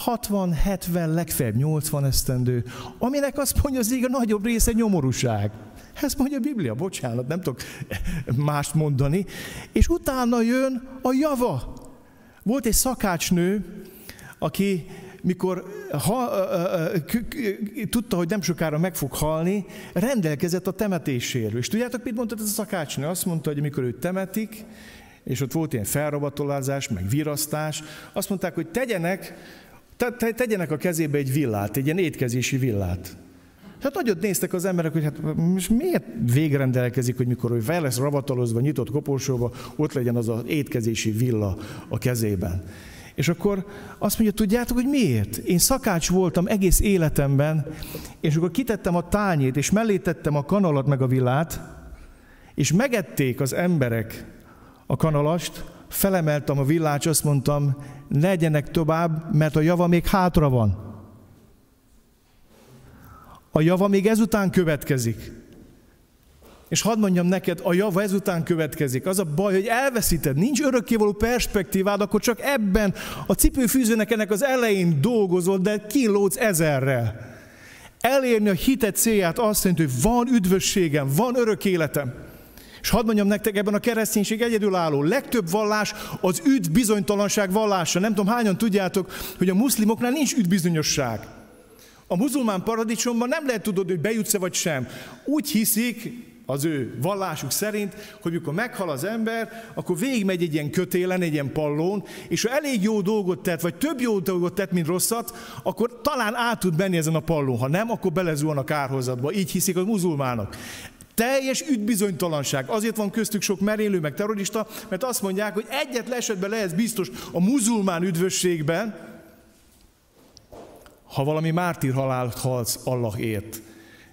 60-70, legfeljebb 80 esztendő, aminek azt mondja az a nagyobb része nyomorúság. Ezt mondja a Biblia, bocsánat, nem tudok mást mondani. És utána jön a java. Volt egy szakácsnő, aki mikor ha, tudta, hogy nem sokára meg fog halni, rendelkezett a temetéséről. És tudjátok, mit mondta ez a szakácsnő? Azt mondta, hogy amikor őt temetik, és ott volt ilyen felrabatolázás, meg virasztás, azt mondták, hogy tegyenek, te, te, tegyenek a kezébe egy villát, egy ilyen étkezési villát. Hát nagyot néztek az emberek, hogy hát most miért végrendelkezik, hogy mikor ő fel lesz rabatolozva, nyitott koporsóba, ott legyen az az étkezési villa a kezében. És akkor azt mondja, tudjátok, hogy miért? Én szakács voltam egész életemben, és akkor kitettem a tányét, és mellé tettem a kanalat meg a villát, és megették az emberek a kanalast, felemeltem a villát, és azt mondtam, legyenek tovább, mert a java még hátra van. A java még ezután következik. És hadd mondjam neked, a java ezután következik. Az a baj, hogy elveszíted, nincs örökkévaló perspektívád, akkor csak ebben a cipőfűzőnek ennek az elején dolgozol, de kilódsz ezerrel. Elérni a hitet célját azt jelenti, hogy van üdvösségem, van örök életem. És hadd mondjam nektek, ebben a kereszténység egyedülálló. Legtöbb vallás az üdv bizonytalanság vallása. Nem tudom, hányan tudjátok, hogy a muszlimoknál nincs üdvbizonyosság. A muzulmán paradicsomban nem lehet tudod, hogy bejutsz-e vagy sem. Úgy hiszik, az ő vallásuk szerint, hogy mikor meghal az ember, akkor végigmegy egy ilyen kötélen, egy ilyen pallón, és ha elég jó dolgot tett, vagy több jó dolgot tett, mint rosszat, akkor talán át tud menni ezen a pallón. Ha nem, akkor belezuhan a kárhozatba. Így hiszik a muzulmánok. Teljes üdbizonytalanság. Azért van köztük sok merélő, meg terrorista, mert azt mondják, hogy egyetlen esetben lehet biztos a muzulmán üdvösségben, ha valami mártír halált halsz Allahért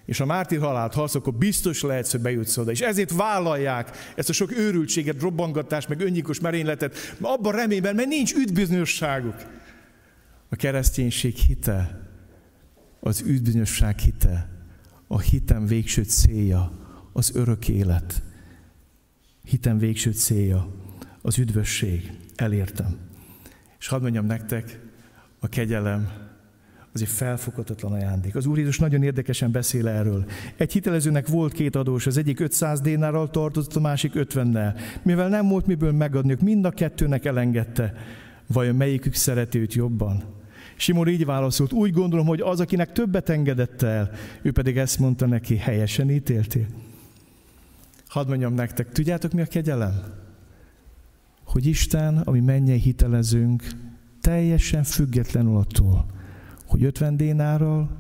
és a mártír halált halsz, akkor biztos lehetsz, hogy bejutsz oda. És ezért vállalják ezt a sok őrültséget, robbangatást, meg önnyikos merényletet, abban reményben, mert nincs üdvbizonyosságuk. A kereszténység hite az üdvözösság hite, a hitem végső célja, az örök élet. Hitem végső célja, az üdvösség. Elértem. És hadd mondjam nektek, a kegyelem az egy felfoghatatlan ajándék. Az Úr Jézus nagyon érdekesen beszél erről. Egy hitelezőnek volt két adós, az egyik 500 dénárral tartozott, a másik 50-nel. Mivel nem volt miből megadniuk, mind a kettőnek elengedte. Vajon melyikük szereti őt jobban? Simon így válaszolt, úgy gondolom, hogy az, akinek többet engedett el, ő pedig ezt mondta neki, helyesen ítéltél. Hadd mondjam nektek, tudjátok mi a kegyelem? Hogy Isten, ami mennyei hitelezünk, teljesen függetlenül attól, hogy 50 dénárral,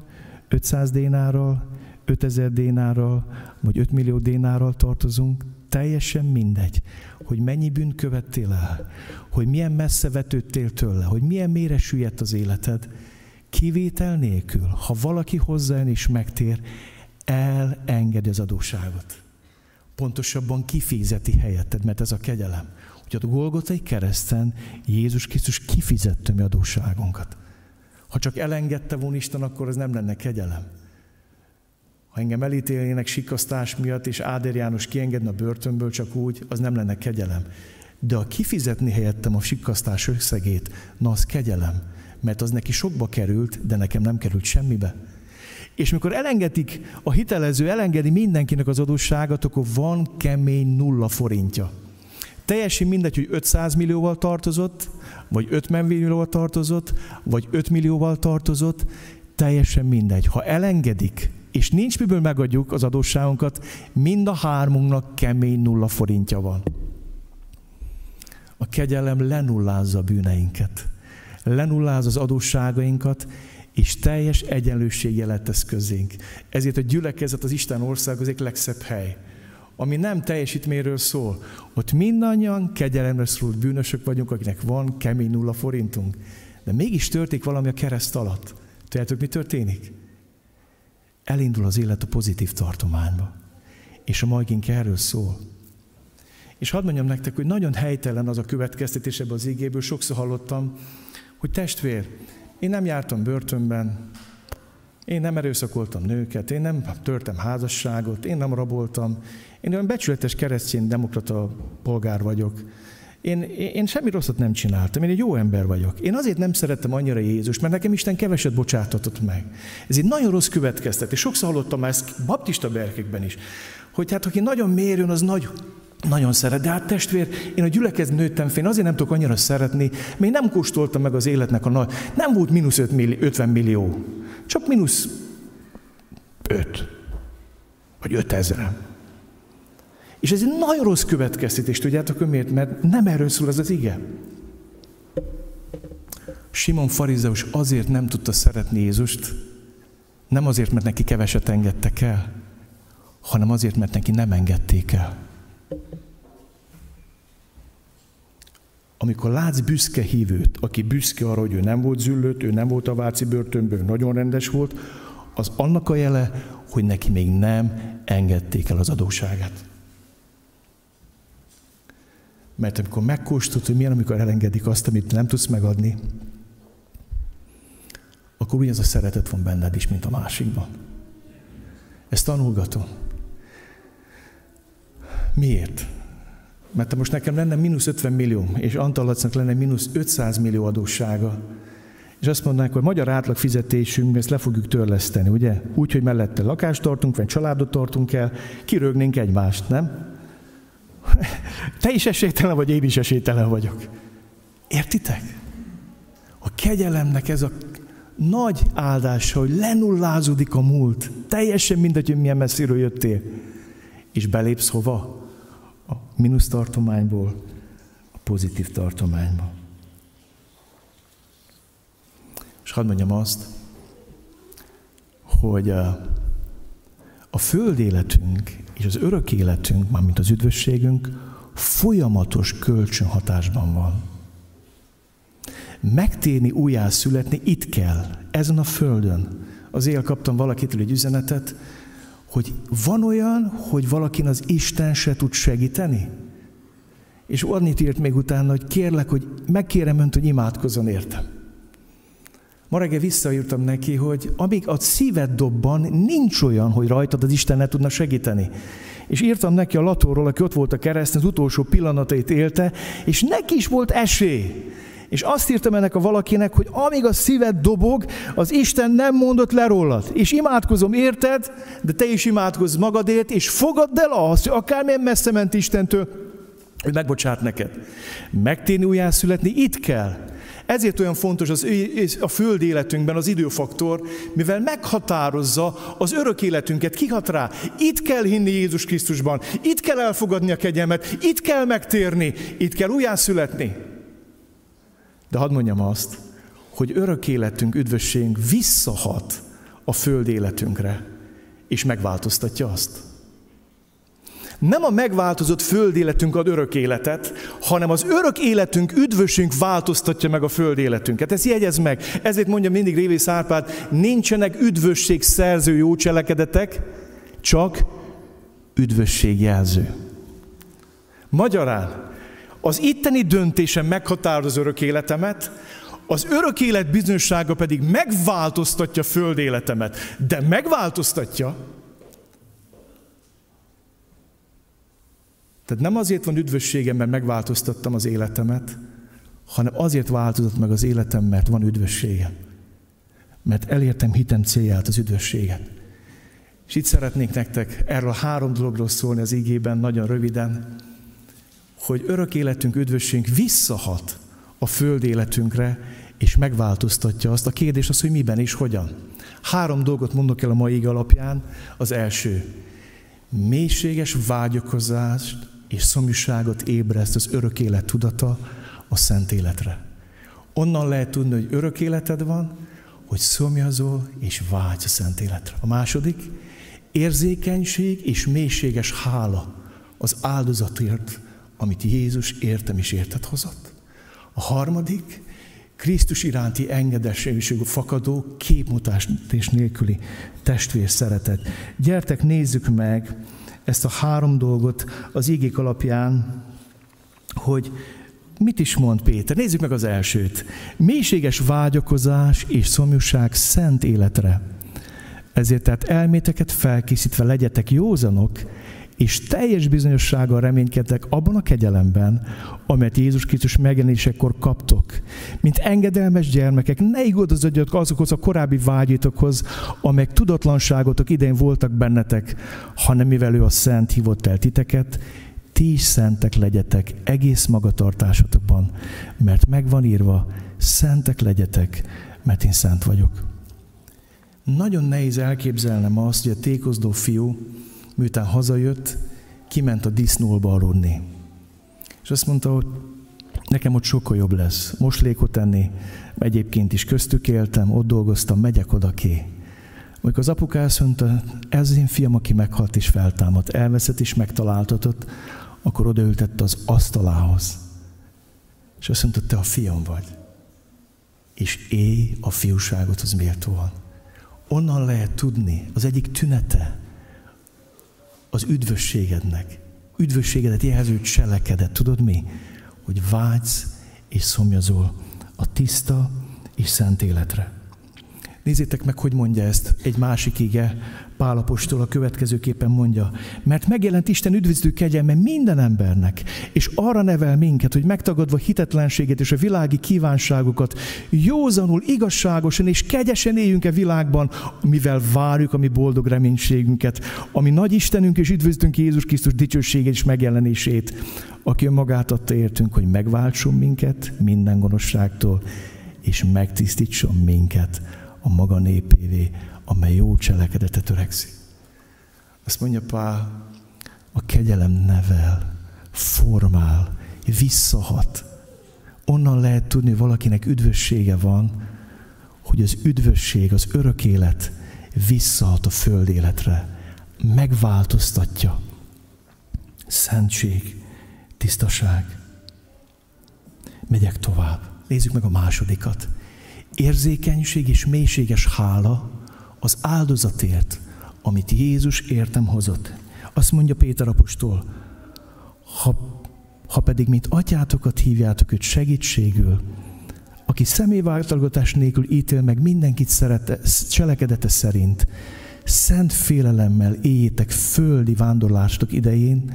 500 dénárral, 5000 dénárral, vagy 5 millió dénárral tartozunk, teljesen mindegy, hogy mennyi bűnt követtél el, hogy milyen messze vetődtél tőle, hogy milyen mélyre süllyedt az életed, kivétel nélkül, ha valaki hozzájön és megtér, elengedi az adóságot. Pontosabban kifizeti helyetted, mert ez a kegyelem. Hogy a Golgotai kereszten Jézus Krisztus kifizette mi adóságunkat. Ha csak elengedte volna Isten, akkor ez nem lenne kegyelem. Ha engem elítélnének sikasztás miatt, és Áder János kiengedne a börtönből csak úgy, az nem lenne kegyelem. De a kifizetni helyettem a sikasztás összegét, na az kegyelem, mert az neki sokba került, de nekem nem került semmibe. És mikor elengedik, a hitelező elengedi mindenkinek az adósságot, akkor van kemény nulla forintja. Teljesen mindegy, hogy 500 millióval tartozott, vagy 50 millióval tartozott, vagy 5 millióval tartozott, teljesen mindegy. Ha elengedik, és nincs miből megadjuk az adósságunkat, mind a hármunknak kemény nulla forintja van. A kegyelem lenullázza a bűneinket, lenulláz az adósságainkat, és teljes egyenlőséggel tesz közénk. Ezért a gyülekezet az Isten ország az egy legszebb hely ami nem teljesítményről szól. Ott mindannyian kegyelemre szólult bűnösök vagyunk, akinek van kemény nulla forintunk. De mégis történik valami a kereszt alatt. Tudjátok, mi történik? Elindul az élet a pozitív tartományba. És a majgink erről szól. És hadd mondjam nektek, hogy nagyon helytelen az a következtetés ebbe az igéből, sokszor hallottam, hogy testvér, én nem jártam börtönben, én nem erőszakoltam nőket, én nem törtem házasságot, én nem raboltam, én olyan becsületes keresztény demokrata polgár vagyok. Én, én semmi rosszat nem csináltam, én egy jó ember vagyok. Én azért nem szerettem annyira Jézus, mert nekem Isten keveset bocsátatott meg. Ez egy nagyon rossz következtetés. Sokszor hallottam ezt baptista berkekben is, hogy hát aki nagyon mérőn, az nagy, nagyon szeret. De hát testvér, én a gyülekez nőttem fél, azért nem tudok annyira szeretni, mert nem kóstoltam meg az életnek a nagy, nem volt mínusz 50 millió, csak mínusz 5, vagy 5000. És ez egy nagyon rossz következtetés, tudjátok miért? Mert nem erről szól az az ige. Simon farizeus azért nem tudta szeretni Jézust, nem azért, mert neki keveset engedtek el, hanem azért, mert neki nem engedték el. Amikor látsz büszke hívőt, aki büszke arra, hogy ő nem volt züllött, ő nem volt a Váci börtönből, nagyon rendes volt, az annak a jele, hogy neki még nem engedték el az adóságát. Mert amikor megkóstolod, hogy milyen, amikor elengedik azt, amit nem tudsz megadni, akkor ugyanaz a szeretet van benned is, mint a másikban. Ezt tanulgatom. Miért? Mert te most nekem lenne mínusz 50 millió, és Antal Lacnak lenne mínusz 500 millió adóssága, és azt mondanák, hogy magyar átlag fizetésünk, ezt le fogjuk törleszteni, ugye? Úgy, hogy mellette lakást tartunk, vagy családot tartunk el, kirögnénk egymást, nem? Te is esélytelen vagy, én is esélytelen vagyok. Értitek? A kegyelemnek ez a nagy áldása, hogy lenullázódik a múlt. Teljesen mindegy, hogy milyen messziről jöttél. És belépsz hova? Mínusz tartományból a pozitív tartományba. És hadd mondjam azt, hogy a, a föld életünk és az örök életünk, mármint az üdvösségünk, folyamatos kölcsönhatásban van. Megtérni, újjá születni itt kell, ezen a földön. Azért kaptam valakitől egy üzenetet, hogy van olyan, hogy valakin az Isten se tud segíteni. És annyit írt még utána, hogy kérlek, hogy megkérem önt, hogy imádkozzon értem. Ma reggel visszaírtam neki, hogy amíg a szíved dobban, nincs olyan, hogy rajtad az Isten ne tudna segíteni. És írtam neki a Latóról, aki ott volt a kereszten, az utolsó pillanatait élte, és neki is volt esély. És azt írtam ennek a valakinek, hogy amíg a szíved dobog, az Isten nem mondott le rólad. És imádkozom érted, de te is imádkozz magadért, és fogadd el azt, hogy akármilyen messze ment Istentől, hogy megbocsát neked. Megtérni újjászületni itt kell. Ezért olyan fontos az, a föld életünkben az időfaktor, mivel meghatározza az örök életünket, kihat rá. Itt kell hinni Jézus Krisztusban, itt kell elfogadni a kegyemet, itt kell megtérni, itt kell újjászületni. De hadd mondjam azt, hogy örök életünk, üdvösségünk visszahat a föld életünkre, és megváltoztatja azt. Nem a megváltozott föld életünk ad örök életet, hanem az örök életünk, üdvösünk változtatja meg a föld életünket. Ezt jegyez meg. Ezért mondja mindig Révész Árpád, nincsenek üdvösség szerző jó cselekedetek, csak üdvösségjelző. Magyarán, az itteni döntésem meghatároz örök életemet, az örök élet bizonyossága pedig megváltoztatja föld életemet. De megváltoztatja, Tehát nem azért van üdvösségem, mert megváltoztattam az életemet, hanem azért változott meg az életem, mert van üdvössége. Mert elértem hitem célját, az üdvösséget. És itt szeretnék nektek erről három dologról szólni az igében, nagyon röviden, hogy örök életünk, üdvösségünk visszahat a föld életünkre, és megváltoztatja azt. A kérdés az, hogy miben és hogyan. Három dolgot mondok el a mai alapján. Az első, mélységes vágyakozást és szomjúságot ébreszt az örök élet tudata a szent életre. Onnan lehet tudni, hogy örök életed van, hogy szomjazol és vágysz a szent életre. A második, érzékenység és mélységes hála az áldozatért, amit Jézus értem és érted hozott. A harmadik, Krisztus iránti engedességű fakadó képmutatás nélküli testvér szeretet. Gyertek, nézzük meg ezt a három dolgot az ígék alapján, hogy mit is mond Péter. Nézzük meg az elsőt. Mélységes vágyakozás és szomjúság szent életre. Ezért tehát elméteket felkészítve legyetek józanok, és teljes bizonyossággal reménykedtek abban a kegyelemben, amelyet Jézus Krisztus megjelenésekor kaptok. Mint engedelmes gyermekek, ne igazodjatok azokhoz a korábbi vágyitokhoz, amelyek tudatlanságotok idején voltak bennetek, hanem mivel ő a szent hívott el titeket, ti is szentek legyetek egész magatartásotokban, mert megvan írva, szentek legyetek, mert én szent vagyok. Nagyon nehéz elképzelnem azt, hogy a tékozdó fiú miután hazajött, kiment a disznóba aludni. És azt mondta, hogy nekem ott sokkal jobb lesz. Most lékot enni, egyébként is köztük éltem, ott dolgoztam, megyek oda ki. Amikor az apuka mondta, ez az én fiam, aki meghalt és feltámadt, elveszett és megtaláltatott, akkor odaültette az asztalához. És azt mondta, te a fiam vagy. És éj a fiúságot az méltóan. Onnan lehet tudni, az egyik tünete, az üdvösségednek. Üdvösségedet jelző cselekedet. Tudod mi? Hogy vágysz és szomjazol a tiszta és szent életre. Nézzétek meg, hogy mondja ezt egy másik ige, Pálapostól a következőképpen mondja, mert megjelent Isten üdvözlő kegyelme minden embernek, és arra nevel minket, hogy megtagadva hitetlenséget és a világi kívánságokat, józanul, igazságosan és kegyesen éljünk-e világban, mivel várjuk a mi boldog reménységünket, ami nagy Istenünk és üdvözlünk Jézus Krisztus dicsőségét és megjelenését, aki magát adta értünk, hogy megváltson minket minden gonoszságtól, és megtisztítson minket a maga népévé, amely jó cselekedetet törekszik. Azt mondja Pál, a kegyelem nevel, formál, visszahat. Onnan lehet tudni, valakinek üdvössége van, hogy az üdvösség, az örök élet visszahat a föld életre, megváltoztatja. Szentség, tisztaság. Megyek tovább. Nézzük meg a másodikat. Érzékenység és mélységes hála az áldozatért, amit Jézus értem hozott. Azt mondja Péter apostol, ha, ha pedig mint atyátokat hívjátok őt segítségül, aki személyváltogatás nélkül ítél meg mindenkit szerete, cselekedete szerint, szent félelemmel éljétek földi vándorlástok idején,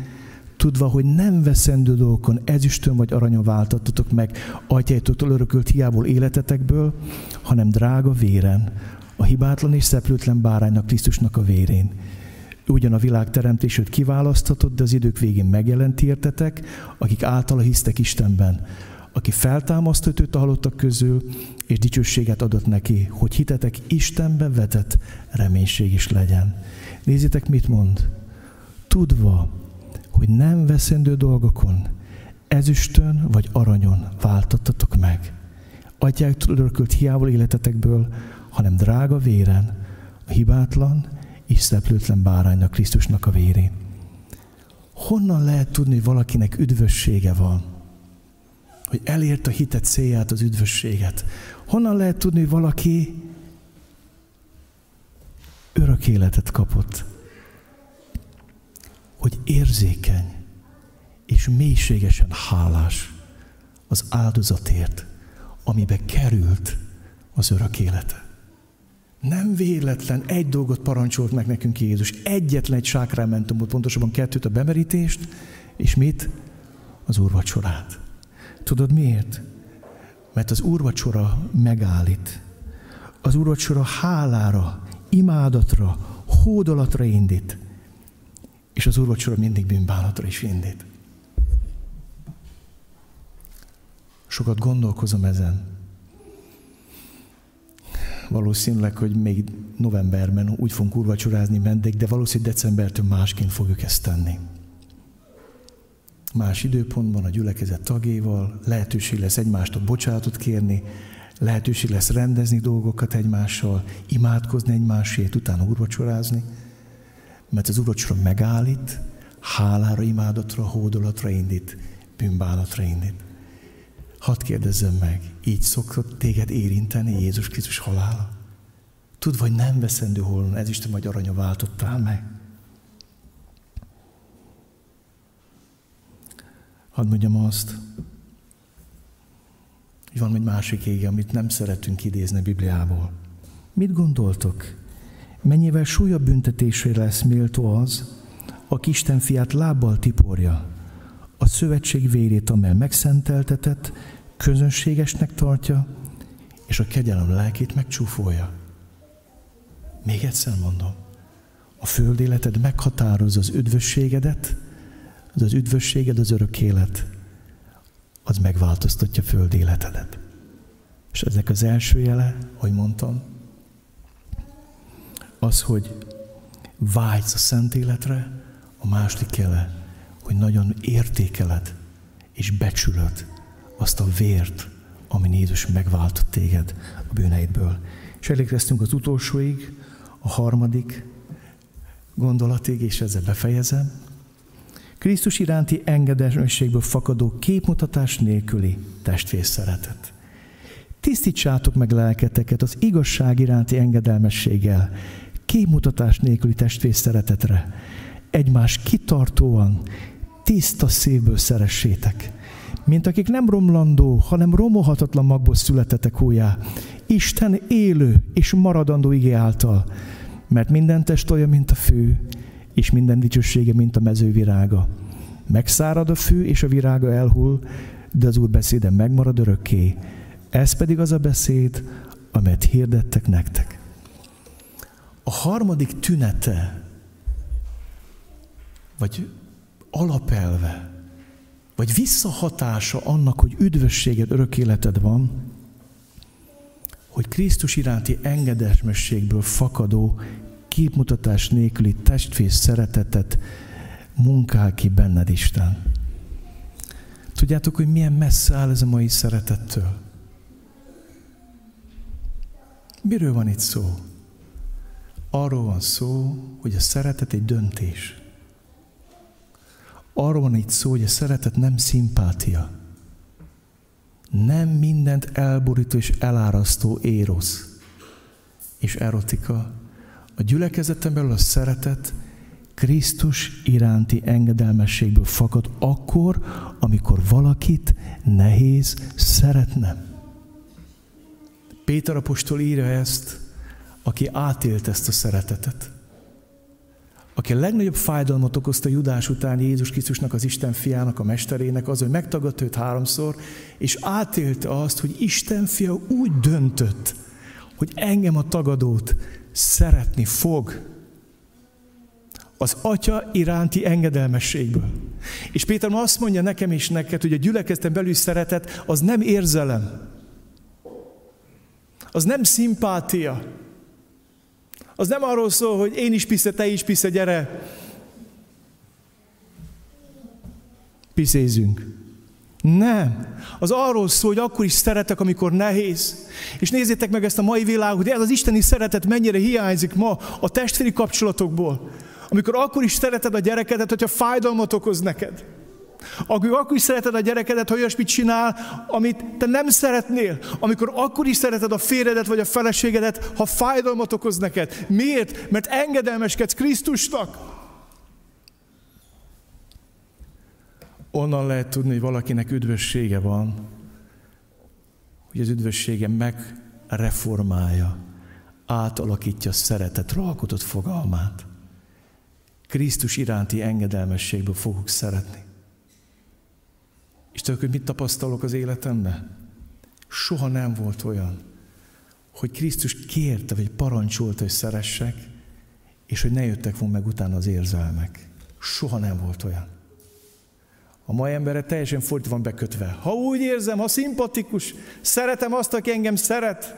tudva, hogy nem veszendő dolgokon ezüstön vagy aranyon váltattatok meg atyájtól örökölt hiából életetekből, hanem drága véren, a hibátlan és szeplőtlen báránynak Krisztusnak a vérén. Ugyan a világ teremtését kiválasztatott, de az idők végén megjelent értetek, akik általa hisztek Istenben, aki feltámasztott őt a halottak közül, és dicsőséget adott neki, hogy hitetek Istenbe vetett reménység is legyen. Nézzétek, mit mond. Tudva, hogy nem veszendő dolgokon, ezüstön vagy aranyon váltottatok meg. Atyáktól örökölt hiából életetekből, hanem drága véren, a hibátlan és szeplőtlen báránynak, Krisztusnak a vérén. Honnan lehet tudni, hogy valakinek üdvössége van? Hogy elért a hitet célját, az üdvösséget. Honnan lehet tudni, hogy valaki örök életet kapott? Hogy érzékeny és mélységesen hálás az áldozatért, amibe került az örök élete. Nem véletlen, egy dolgot parancsolt meg nekünk Jézus. Egyetlen egy sákrámentumot, pontosabban kettőt a bemerítést, és mit? Az úrvacsorát. Tudod miért? Mert az úrvacsora megállít. Az úrvacsora hálára, imádatra, hódolatra indít és az úrvacsora mindig bűnbánatra is indít. Sokat gondolkozom ezen. Valószínűleg, hogy még novemberben úgy fogunk úrvacsorázni mendig, de valószínűleg decembertől másként fogjuk ezt tenni. Más időpontban a gyülekezet tagjaival lehetőség lesz egymástól bocsánatot kérni, lehetőség lesz rendezni dolgokat egymással, imádkozni egymásért, utána úrvacsorázni mert az úrvacsora megállít, hálára, imádatra, hódolatra indít, bűnbánatra indít. Hadd kérdezzem meg, így szokott téged érinteni Jézus Krisztus halála? Tud, vagy nem veszendő holon, ez Isten vagy aranya váltottál meg? Hadd mondjam azt, hogy van egy másik ége, amit nem szeretünk idézni a Bibliából. Mit gondoltok? Mennyivel súlyabb büntetésre lesz méltó az, aki Isten fiát lábbal tiporja, a szövetség vérét, amely megszenteltetett, közönségesnek tartja, és a kegyelem lelkét megcsúfolja. Még egyszer mondom, a föld életed meghatározza az üdvösségedet, az az üdvösséged az örök élet, az megváltoztatja föld életedet. És ezek az első jele, hogy mondtam, az, hogy vágysz a szent életre, a második jele, hogy nagyon értékeled és becsülöd azt a vért, ami Jézus megváltott téged a bűneidből. És elérkeztünk az utolsóig, a harmadik gondolatig, és ezzel befejezem. Krisztus iránti engedelmességből fakadó képmutatás nélküli testvér szeretet. Tisztítsátok meg lelketeket az igazság iránti engedelmességgel, kimutatás nélküli testvér szeretetre. Egymás kitartóan, tiszta szívből szeressétek. Mint akik nem romlandó, hanem romolhatatlan magból születetek újjá. Isten élő és maradandó igé által. Mert minden test olyan, mint a fő, és minden dicsősége, mint a mezővirága. Megszárad a fű, és a virága elhull, de az Úr beszéde megmarad örökké. Ez pedig az a beszéd, amelyet hirdettek nektek. A harmadik tünete, vagy alapelve, vagy visszahatása annak, hogy üdvösséged, örök életed van, hogy Krisztus iránti engedesmességből fakadó, képmutatás nélküli testvér szeretetet munkál ki benned Isten. Tudjátok, hogy milyen messze áll ez a mai szeretettől? Miről van itt szó? Arról van szó, hogy a szeretet egy döntés. Arról van itt szó, hogy a szeretet nem szimpátia. Nem mindent elborító és elárasztó érosz és erotika. A gyülekezeten belül a szeretet Krisztus iránti engedelmességből fakad akkor, amikor valakit nehéz szeretnem. Péter apostol írja ezt, aki átélt ezt a szeretetet. Aki a legnagyobb fájdalmat okozta Judás után Jézus Krisztusnak, az Isten fiának, a mesterének, az, hogy megtagadta őt háromszor, és átélte azt, hogy Isten fia úgy döntött, hogy engem a tagadót szeretni fog az atya iránti engedelmességből. És Péter ma azt mondja nekem és neked, hogy a gyülekezeten belül szeretet az nem érzelem, az nem szimpátia, az nem arról szól, hogy én is pisze, te is pisze, gyere. Piszézünk. Nem. Az arról szól, hogy akkor is szeretek, amikor nehéz. És nézzétek meg ezt a mai világot, ez az isteni szeretet mennyire hiányzik ma a testvéri kapcsolatokból. Amikor akkor is szereted a gyerekedet, hogyha fájdalmat okoz neked. Akkor is szereted a gyerekedet, ha olyasmit csinál, amit te nem szeretnél. Amikor akkor is szereted a férjedet vagy a feleségedet, ha fájdalmat okoz neked. Miért? Mert engedelmeskedsz Krisztusnak. Onnan lehet tudni, hogy valakinek üdvössége van, hogy az üdvössége megreformálja, átalakítja a szeretetre alkotott fogalmát. Krisztus iránti engedelmességből fogok szeretni. És tudod, hogy mit tapasztalok az életemben? Soha nem volt olyan, hogy Krisztus kérte, vagy parancsolta, hogy szeressek, és hogy ne jöttek volna meg utána az érzelmek. Soha nem volt olyan. A mai emberre teljesen fordítva van bekötve. Ha úgy érzem, ha szimpatikus, szeretem azt, aki engem szeret,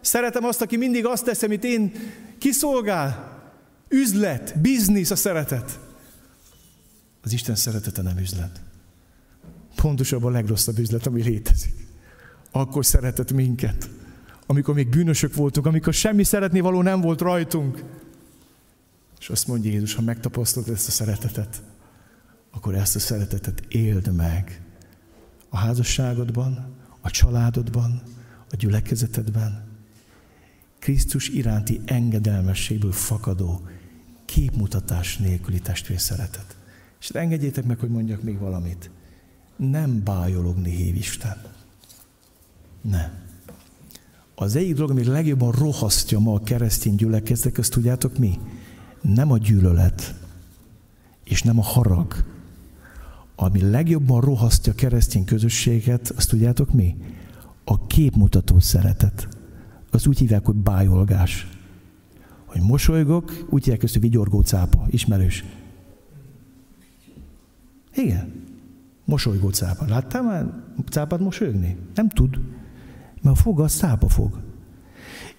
szeretem azt, aki mindig azt tesz, amit én kiszolgál, üzlet, biznisz a szeretet. Az Isten szeretete nem üzlet pontosabban a legrosszabb üzlet, ami létezik. Akkor szeretett minket, amikor még bűnösök voltunk, amikor semmi szeretni való nem volt rajtunk. És azt mondja Jézus, ha megtapasztalod ezt a szeretetet, akkor ezt a szeretetet éld meg a házasságodban, a családodban, a gyülekezetedben. Krisztus iránti engedelmességből fakadó, képmutatás nélküli testvér szeretet. És engedjétek meg, hogy mondjak még valamit nem bájologni hív Isten. Nem. Az egyik dolog, ami legjobban rohasztja ma a keresztény gyülekezetek, azt tudjátok mi? Nem a gyűlölet, és nem a harag. Ami legjobban rohasztja a keresztény közösséget, azt tudjátok mi? A képmutató szeretet. Az úgy hívják, hogy bájolgás. Hogy mosolygok, úgy hívják ezt, hogy vigyorgó cápa. Ismerős. Igen. Mosolygó cápa. Láttál már cápát mosolyogni? Nem tud. Mert a foga az cápa fog.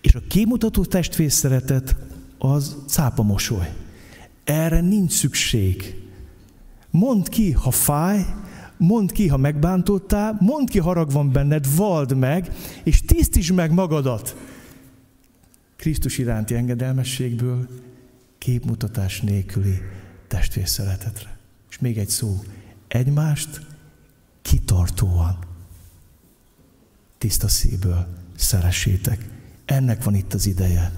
És a kimutató testvér szeretet az cápa mosoly. Erre nincs szükség. Mondd ki, ha fáj, mondd ki, ha megbántottál, mondd ki, harag van benned, vald meg, és tisztítsd meg magadat. Krisztus iránti engedelmességből képmutatás nélküli testvér szeretetre. És még egy szó, egymást kitartóan, tiszta szívből szeressétek. Ennek van itt az ideje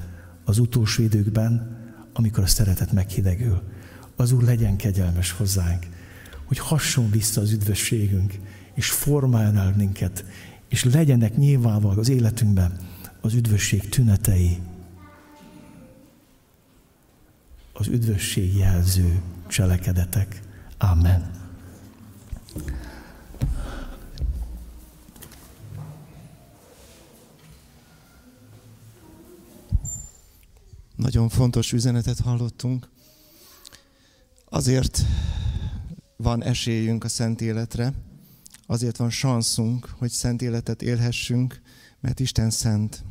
az utolsó időkben, amikor a szeretet meghidegül. Az Úr legyen kegyelmes hozzánk, hogy hasson vissza az üdvösségünk, és formáljon el minket, és legyenek nyilvánvalóan az életünkben az üdvösség tünetei, az üdvösség jelző cselekedetek. Amen. Nagyon fontos üzenetet hallottunk. Azért van esélyünk a szent életre, azért van sanszunk, hogy szent életet élhessünk, mert Isten szent.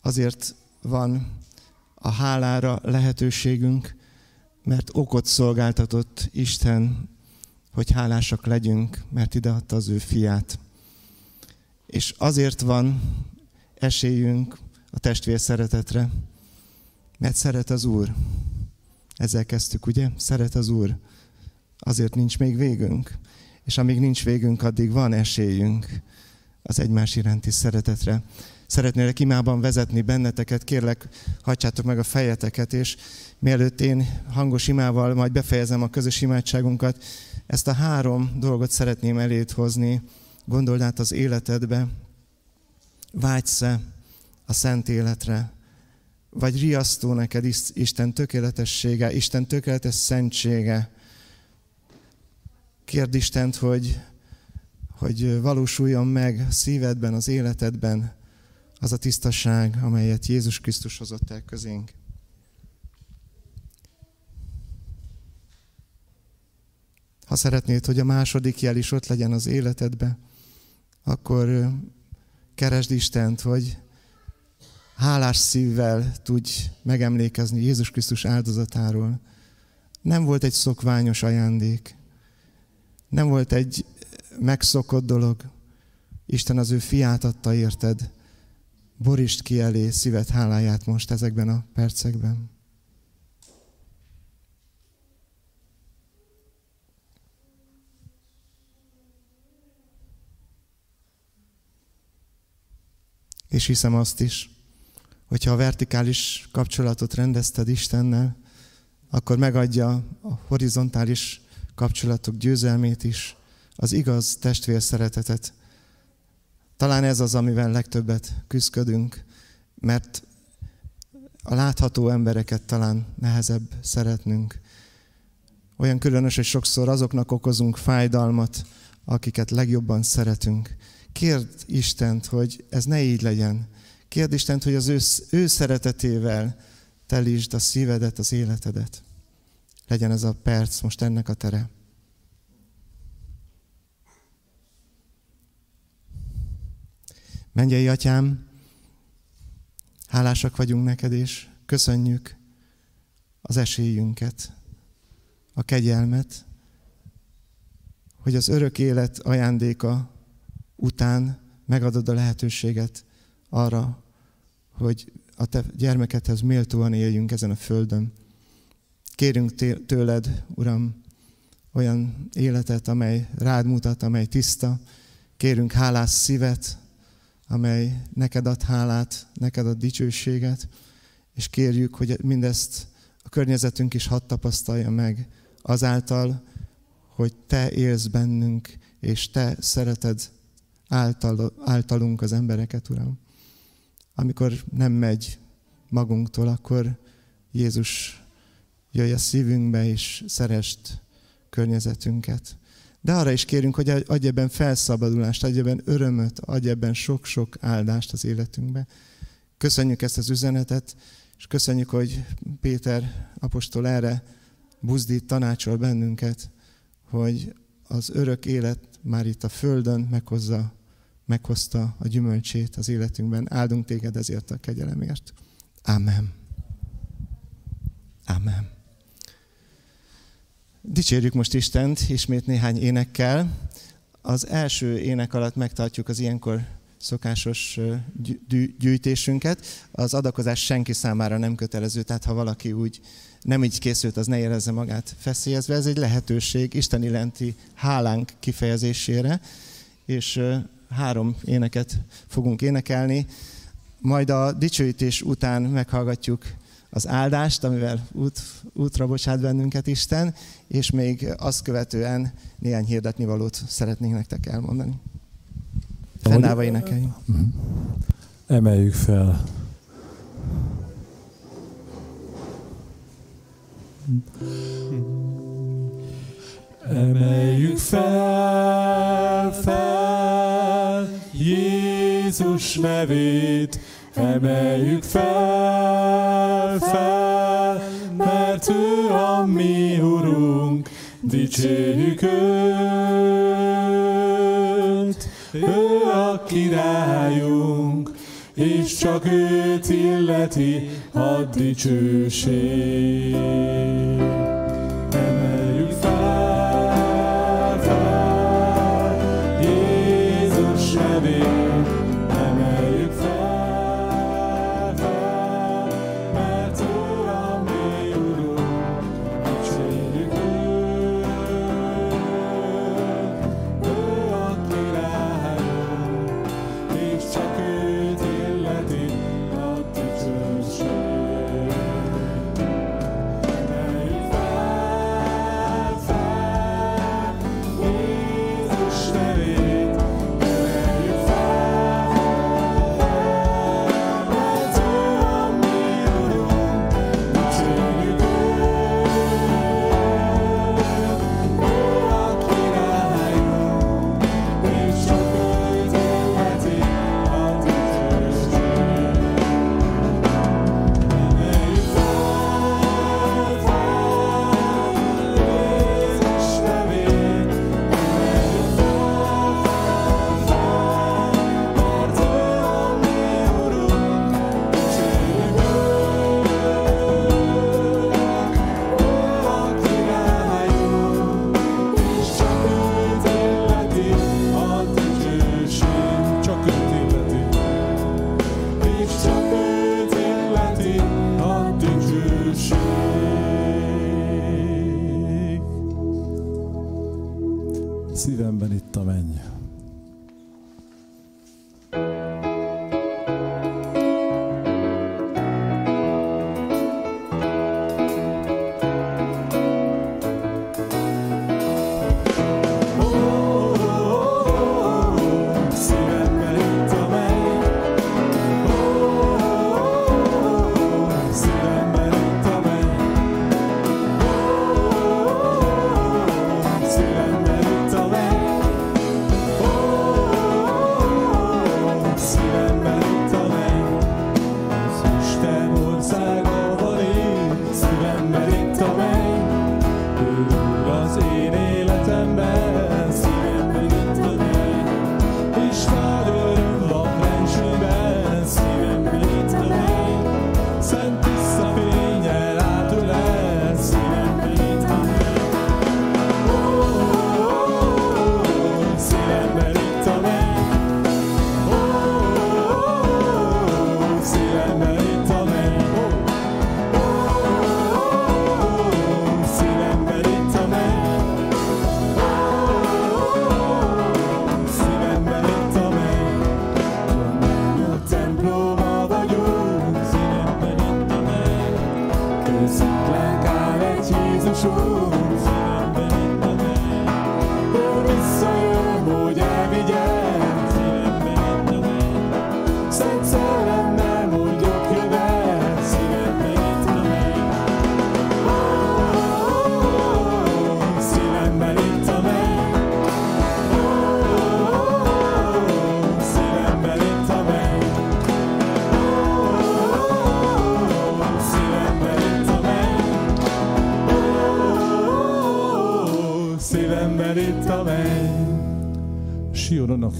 Azért van a hálára lehetőségünk, mert okot szolgáltatott Isten hogy hálásak legyünk, mert ideadta az ő fiát. És azért van esélyünk a testvér szeretetre, mert szeret az Úr. Ezzel kezdtük, ugye? Szeret az Úr. Azért nincs még végünk. És amíg nincs végünk, addig van esélyünk az egymás iránti szeretetre. Szeretnélek imában vezetni benneteket, kérlek, hagyjátok meg a fejeteket, és mielőtt én hangos imával majd befejezem a közös imádságunkat, ezt a három dolgot szeretném elét hozni, gondold át az életedbe. vágysz-e a szent életre, vagy riasztó neked Isten tökéletessége, Isten tökéletes szentsége. Kérd Istent, hogy, hogy valósuljon meg szívedben, az életedben az a tisztaság, amelyet Jézus Krisztus hozott el közénk. Ha szeretnéd, hogy a második jel is ott legyen az életedbe, akkor keresd Istent, hogy hálás szívvel tudj megemlékezni Jézus Krisztus áldozatáról. Nem volt egy szokványos ajándék. Nem volt egy megszokott dolog. Isten az ő fiát adta érted. Borist ki elé szívet háláját most ezekben a percekben. És hiszem azt is, hogyha a vertikális kapcsolatot rendezted Istennel, akkor megadja a horizontális kapcsolatok győzelmét is, az igaz testvér szeretetet. Talán ez az, amivel legtöbbet küzdködünk, mert a látható embereket talán nehezebb szeretnünk. Olyan különös, hogy sokszor azoknak okozunk fájdalmat, akiket legjobban szeretünk. Kérd Istent, hogy ez ne így legyen. Kérd Istent, hogy az ő, ő szeretetével telítsd a szívedet, az életedet. Legyen ez a perc most ennek a tere. Menjei atyám, hálásak vagyunk neked, és köszönjük az esélyünket, a kegyelmet, hogy az örök élet ajándéka után megadod a lehetőséget arra, hogy a te gyermekedhez méltóan éljünk ezen a földön. Kérünk tőled, Uram, olyan életet, amely rád mutat, amely tiszta. Kérünk hálás szívet, amely neked ad hálát, neked ad dicsőséget, és kérjük, hogy mindezt a környezetünk is hadd tapasztalja meg azáltal, hogy te élsz bennünk, és te szereted által, általunk az embereket, Uram. Amikor nem megy magunktól, akkor Jézus jöjj a szívünkbe, és szerest környezetünket. De arra is kérünk, hogy adj ebben felszabadulást, adj ebben örömöt, adj ebben sok-sok áldást az életünkbe. Köszönjük ezt az üzenetet, és köszönjük, hogy Péter apostol erre buzdít, tanácsol bennünket, hogy az örök élet már itt a Földön meghozza meghozta a gyümölcsét az életünkben. Áldunk téged ezért a kegyelemért. Amen. Amen. Dicsérjük most Istent ismét néhány énekkel. Az első ének alatt megtartjuk az ilyenkor szokásos gyűjtésünket. Az adakozás senki számára nem kötelező, tehát ha valaki úgy nem így készült, az ne érezze magát feszélyezve. Ez egy lehetőség Isten iránti hálánk kifejezésére, és három éneket fogunk énekelni, majd a dicsőítés után meghallgatjuk az áldást, amivel út, útra bocsát bennünket Isten, és még azt követően néhány hirdetni valót szeretnénk nektek elmondani. Fennállva énekeljünk. Mhm. Emeljük fel. Emeljük fel, fel, Jézus nevét, emeljük fel, fel, mert ő a mi Urunk, dicsérjük őt, ő a királyunk, és csak őt illeti a dicsőség.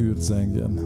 kürt sängen.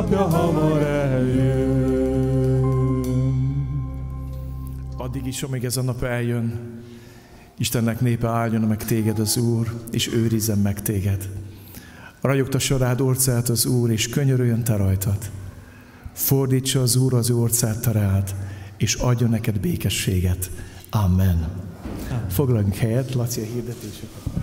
napja hamar eljön. Addig is, amíg ez a nap eljön, Istennek népe álljon meg téged az Úr, és őrizzen meg téged. Ragyogtassa rád orcát az Úr, és könyörüljön te rajtad. Fordítsa az Úr az ő orcát te rád, és adja neked békességet. Amen. Amen. Foglaljunk helyet, Laci a hirdetéseket.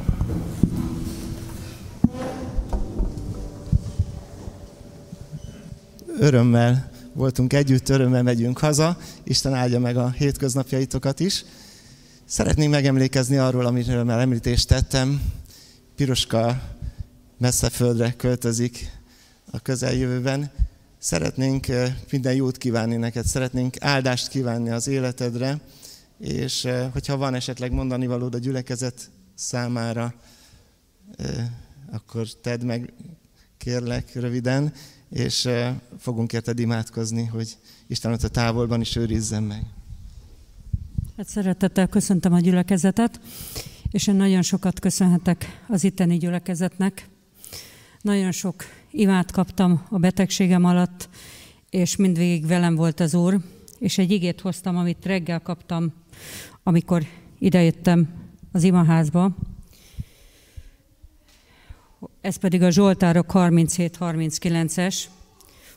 örömmel voltunk együtt, örömmel megyünk haza. Isten áldja meg a hétköznapjaitokat is. Szeretnék megemlékezni arról, amiről már említést tettem. Piroska messze földre költözik a közeljövőben. Szeretnénk minden jót kívánni neked, szeretnénk áldást kívánni az életedre, és hogyha van esetleg mondani valód a gyülekezet számára, akkor tedd meg, kérlek röviden és fogunk érted imádkozni, hogy Isten ott a távolban is őrizzen meg. Hát szeretettel köszöntöm a gyülekezetet, és én nagyon sokat köszönhetek az itteni gyülekezetnek. Nagyon sok imát kaptam a betegségem alatt, és mindvégig velem volt az Úr, és egy igét hoztam, amit reggel kaptam, amikor idejöttem az imaházba. Ez pedig a Zsoltárok 37-39-es,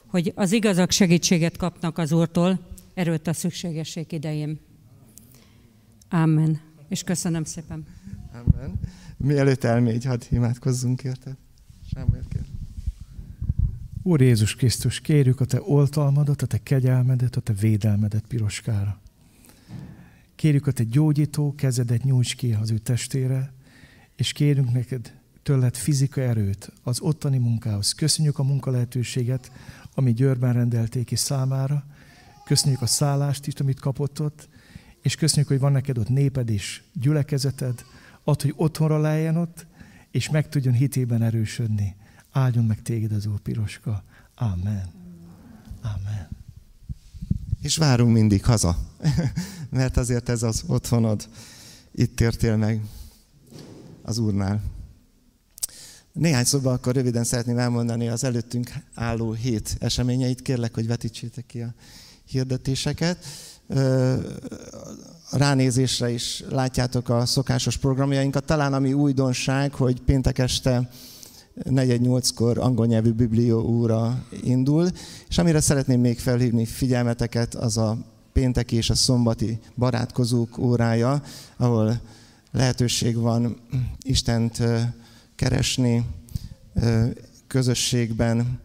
hogy az igazak segítséget kapnak az Úrtól, erőt a szükségesség idején. Amen. És köszönöm szépen. Amen. Mielőtt elmégy, hadd imádkozzunk érted. Sámuel kér. Úr Jézus Krisztus, kérjük a Te oltalmadat, a Te kegyelmedet, a Te védelmedet piroskára. Kérjük a Te gyógyító kezedet nyújts ki az ő testére, és kérünk neked tőled fizika erőt az ottani munkához. Köszönjük a munka lehetőséget, ami Győrben rendelték is számára. Köszönjük a szállást is, amit kapott ott, és köszönjük, hogy van neked ott néped is, gyülekezeted, ad, hogy otthonra lejjen ott, és meg tudjon hitében erősödni. Áldjon meg téged az Úr Piroska. Amen. Amen. És várunk mindig haza, mert azért ez az otthonod. Itt értél meg az Úrnál. Néhány szóban akkor röviden szeretném elmondani az előttünk álló hét eseményeit. Kérlek, hogy vetítsétek ki a hirdetéseket. Ránézésre is látjátok a szokásos programjainkat. Talán ami újdonság, hogy péntek este 4-8-kor angol nyelvű biblió óra indul, és amire szeretném még felhívni figyelmeteket, az a pénteki és a szombati barátkozók órája, ahol lehetőség van Istent keresni, közösségben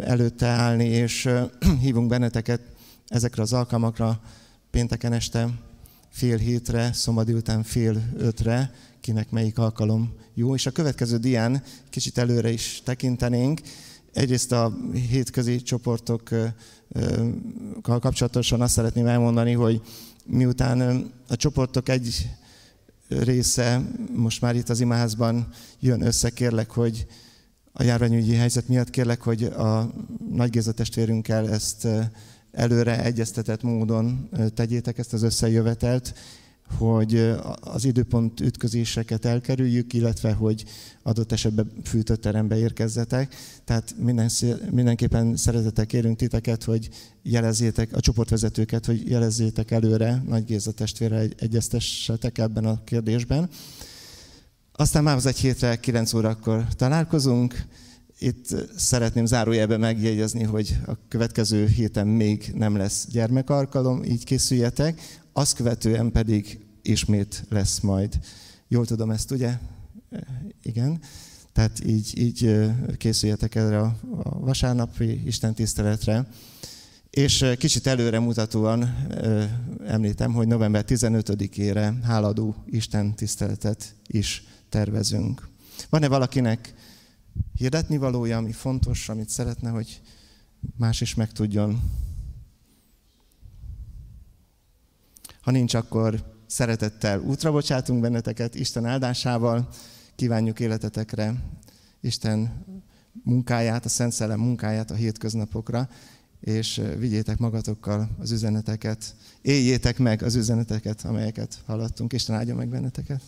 előtte állni, és hívunk benneteket ezekre az alkalmakra pénteken este fél hétre, szombat után fél ötre, kinek melyik alkalom jó. És a következő dián kicsit előre is tekintenénk. Egyrészt a hétközi csoportokkal kapcsolatosan azt szeretném elmondani, hogy miután a csoportok egy része. Most már itt az imaházban jön össze, kérlek, hogy a járványügyi helyzet miatt kérlek, hogy a Nagy Géza testvérünkkel ezt előre egyeztetett módon tegyétek ezt az összejövetelt, hogy az időpont ütközéseket elkerüljük, illetve hogy adott esetben fűtött terembe érkezzetek. Tehát minden, mindenképpen szeretettel kérünk titeket, hogy jelezzétek a csoportvezetőket, hogy jelezzétek előre, Nagy Géza testvére egyeztessetek ebben a kérdésben. Aztán már az egy hétre, 9 órakor találkozunk. Itt szeretném zárójelben megjegyezni, hogy a következő héten még nem lesz gyermekarkalom, így készüljetek. Azt követően pedig ismét lesz majd. Jól tudom ezt, ugye? Igen. Tehát így, így készüljetek erre a vasárnapi Isten tiszteletre. És kicsit előre mutatóan említem, hogy november 15-ére háladó Isten tiszteletet is tervezünk. Van-e valakinek hirdetni valója, ami fontos, amit szeretne, hogy más is megtudjon? Ha nincs, akkor szeretettel útra bocsátunk benneteket Isten áldásával, kívánjuk életetekre Isten munkáját, a Szent Szellem munkáját a hétköznapokra, és vigyétek magatokkal az üzeneteket, éljétek meg az üzeneteket, amelyeket hallottunk. Isten áldja meg benneteket!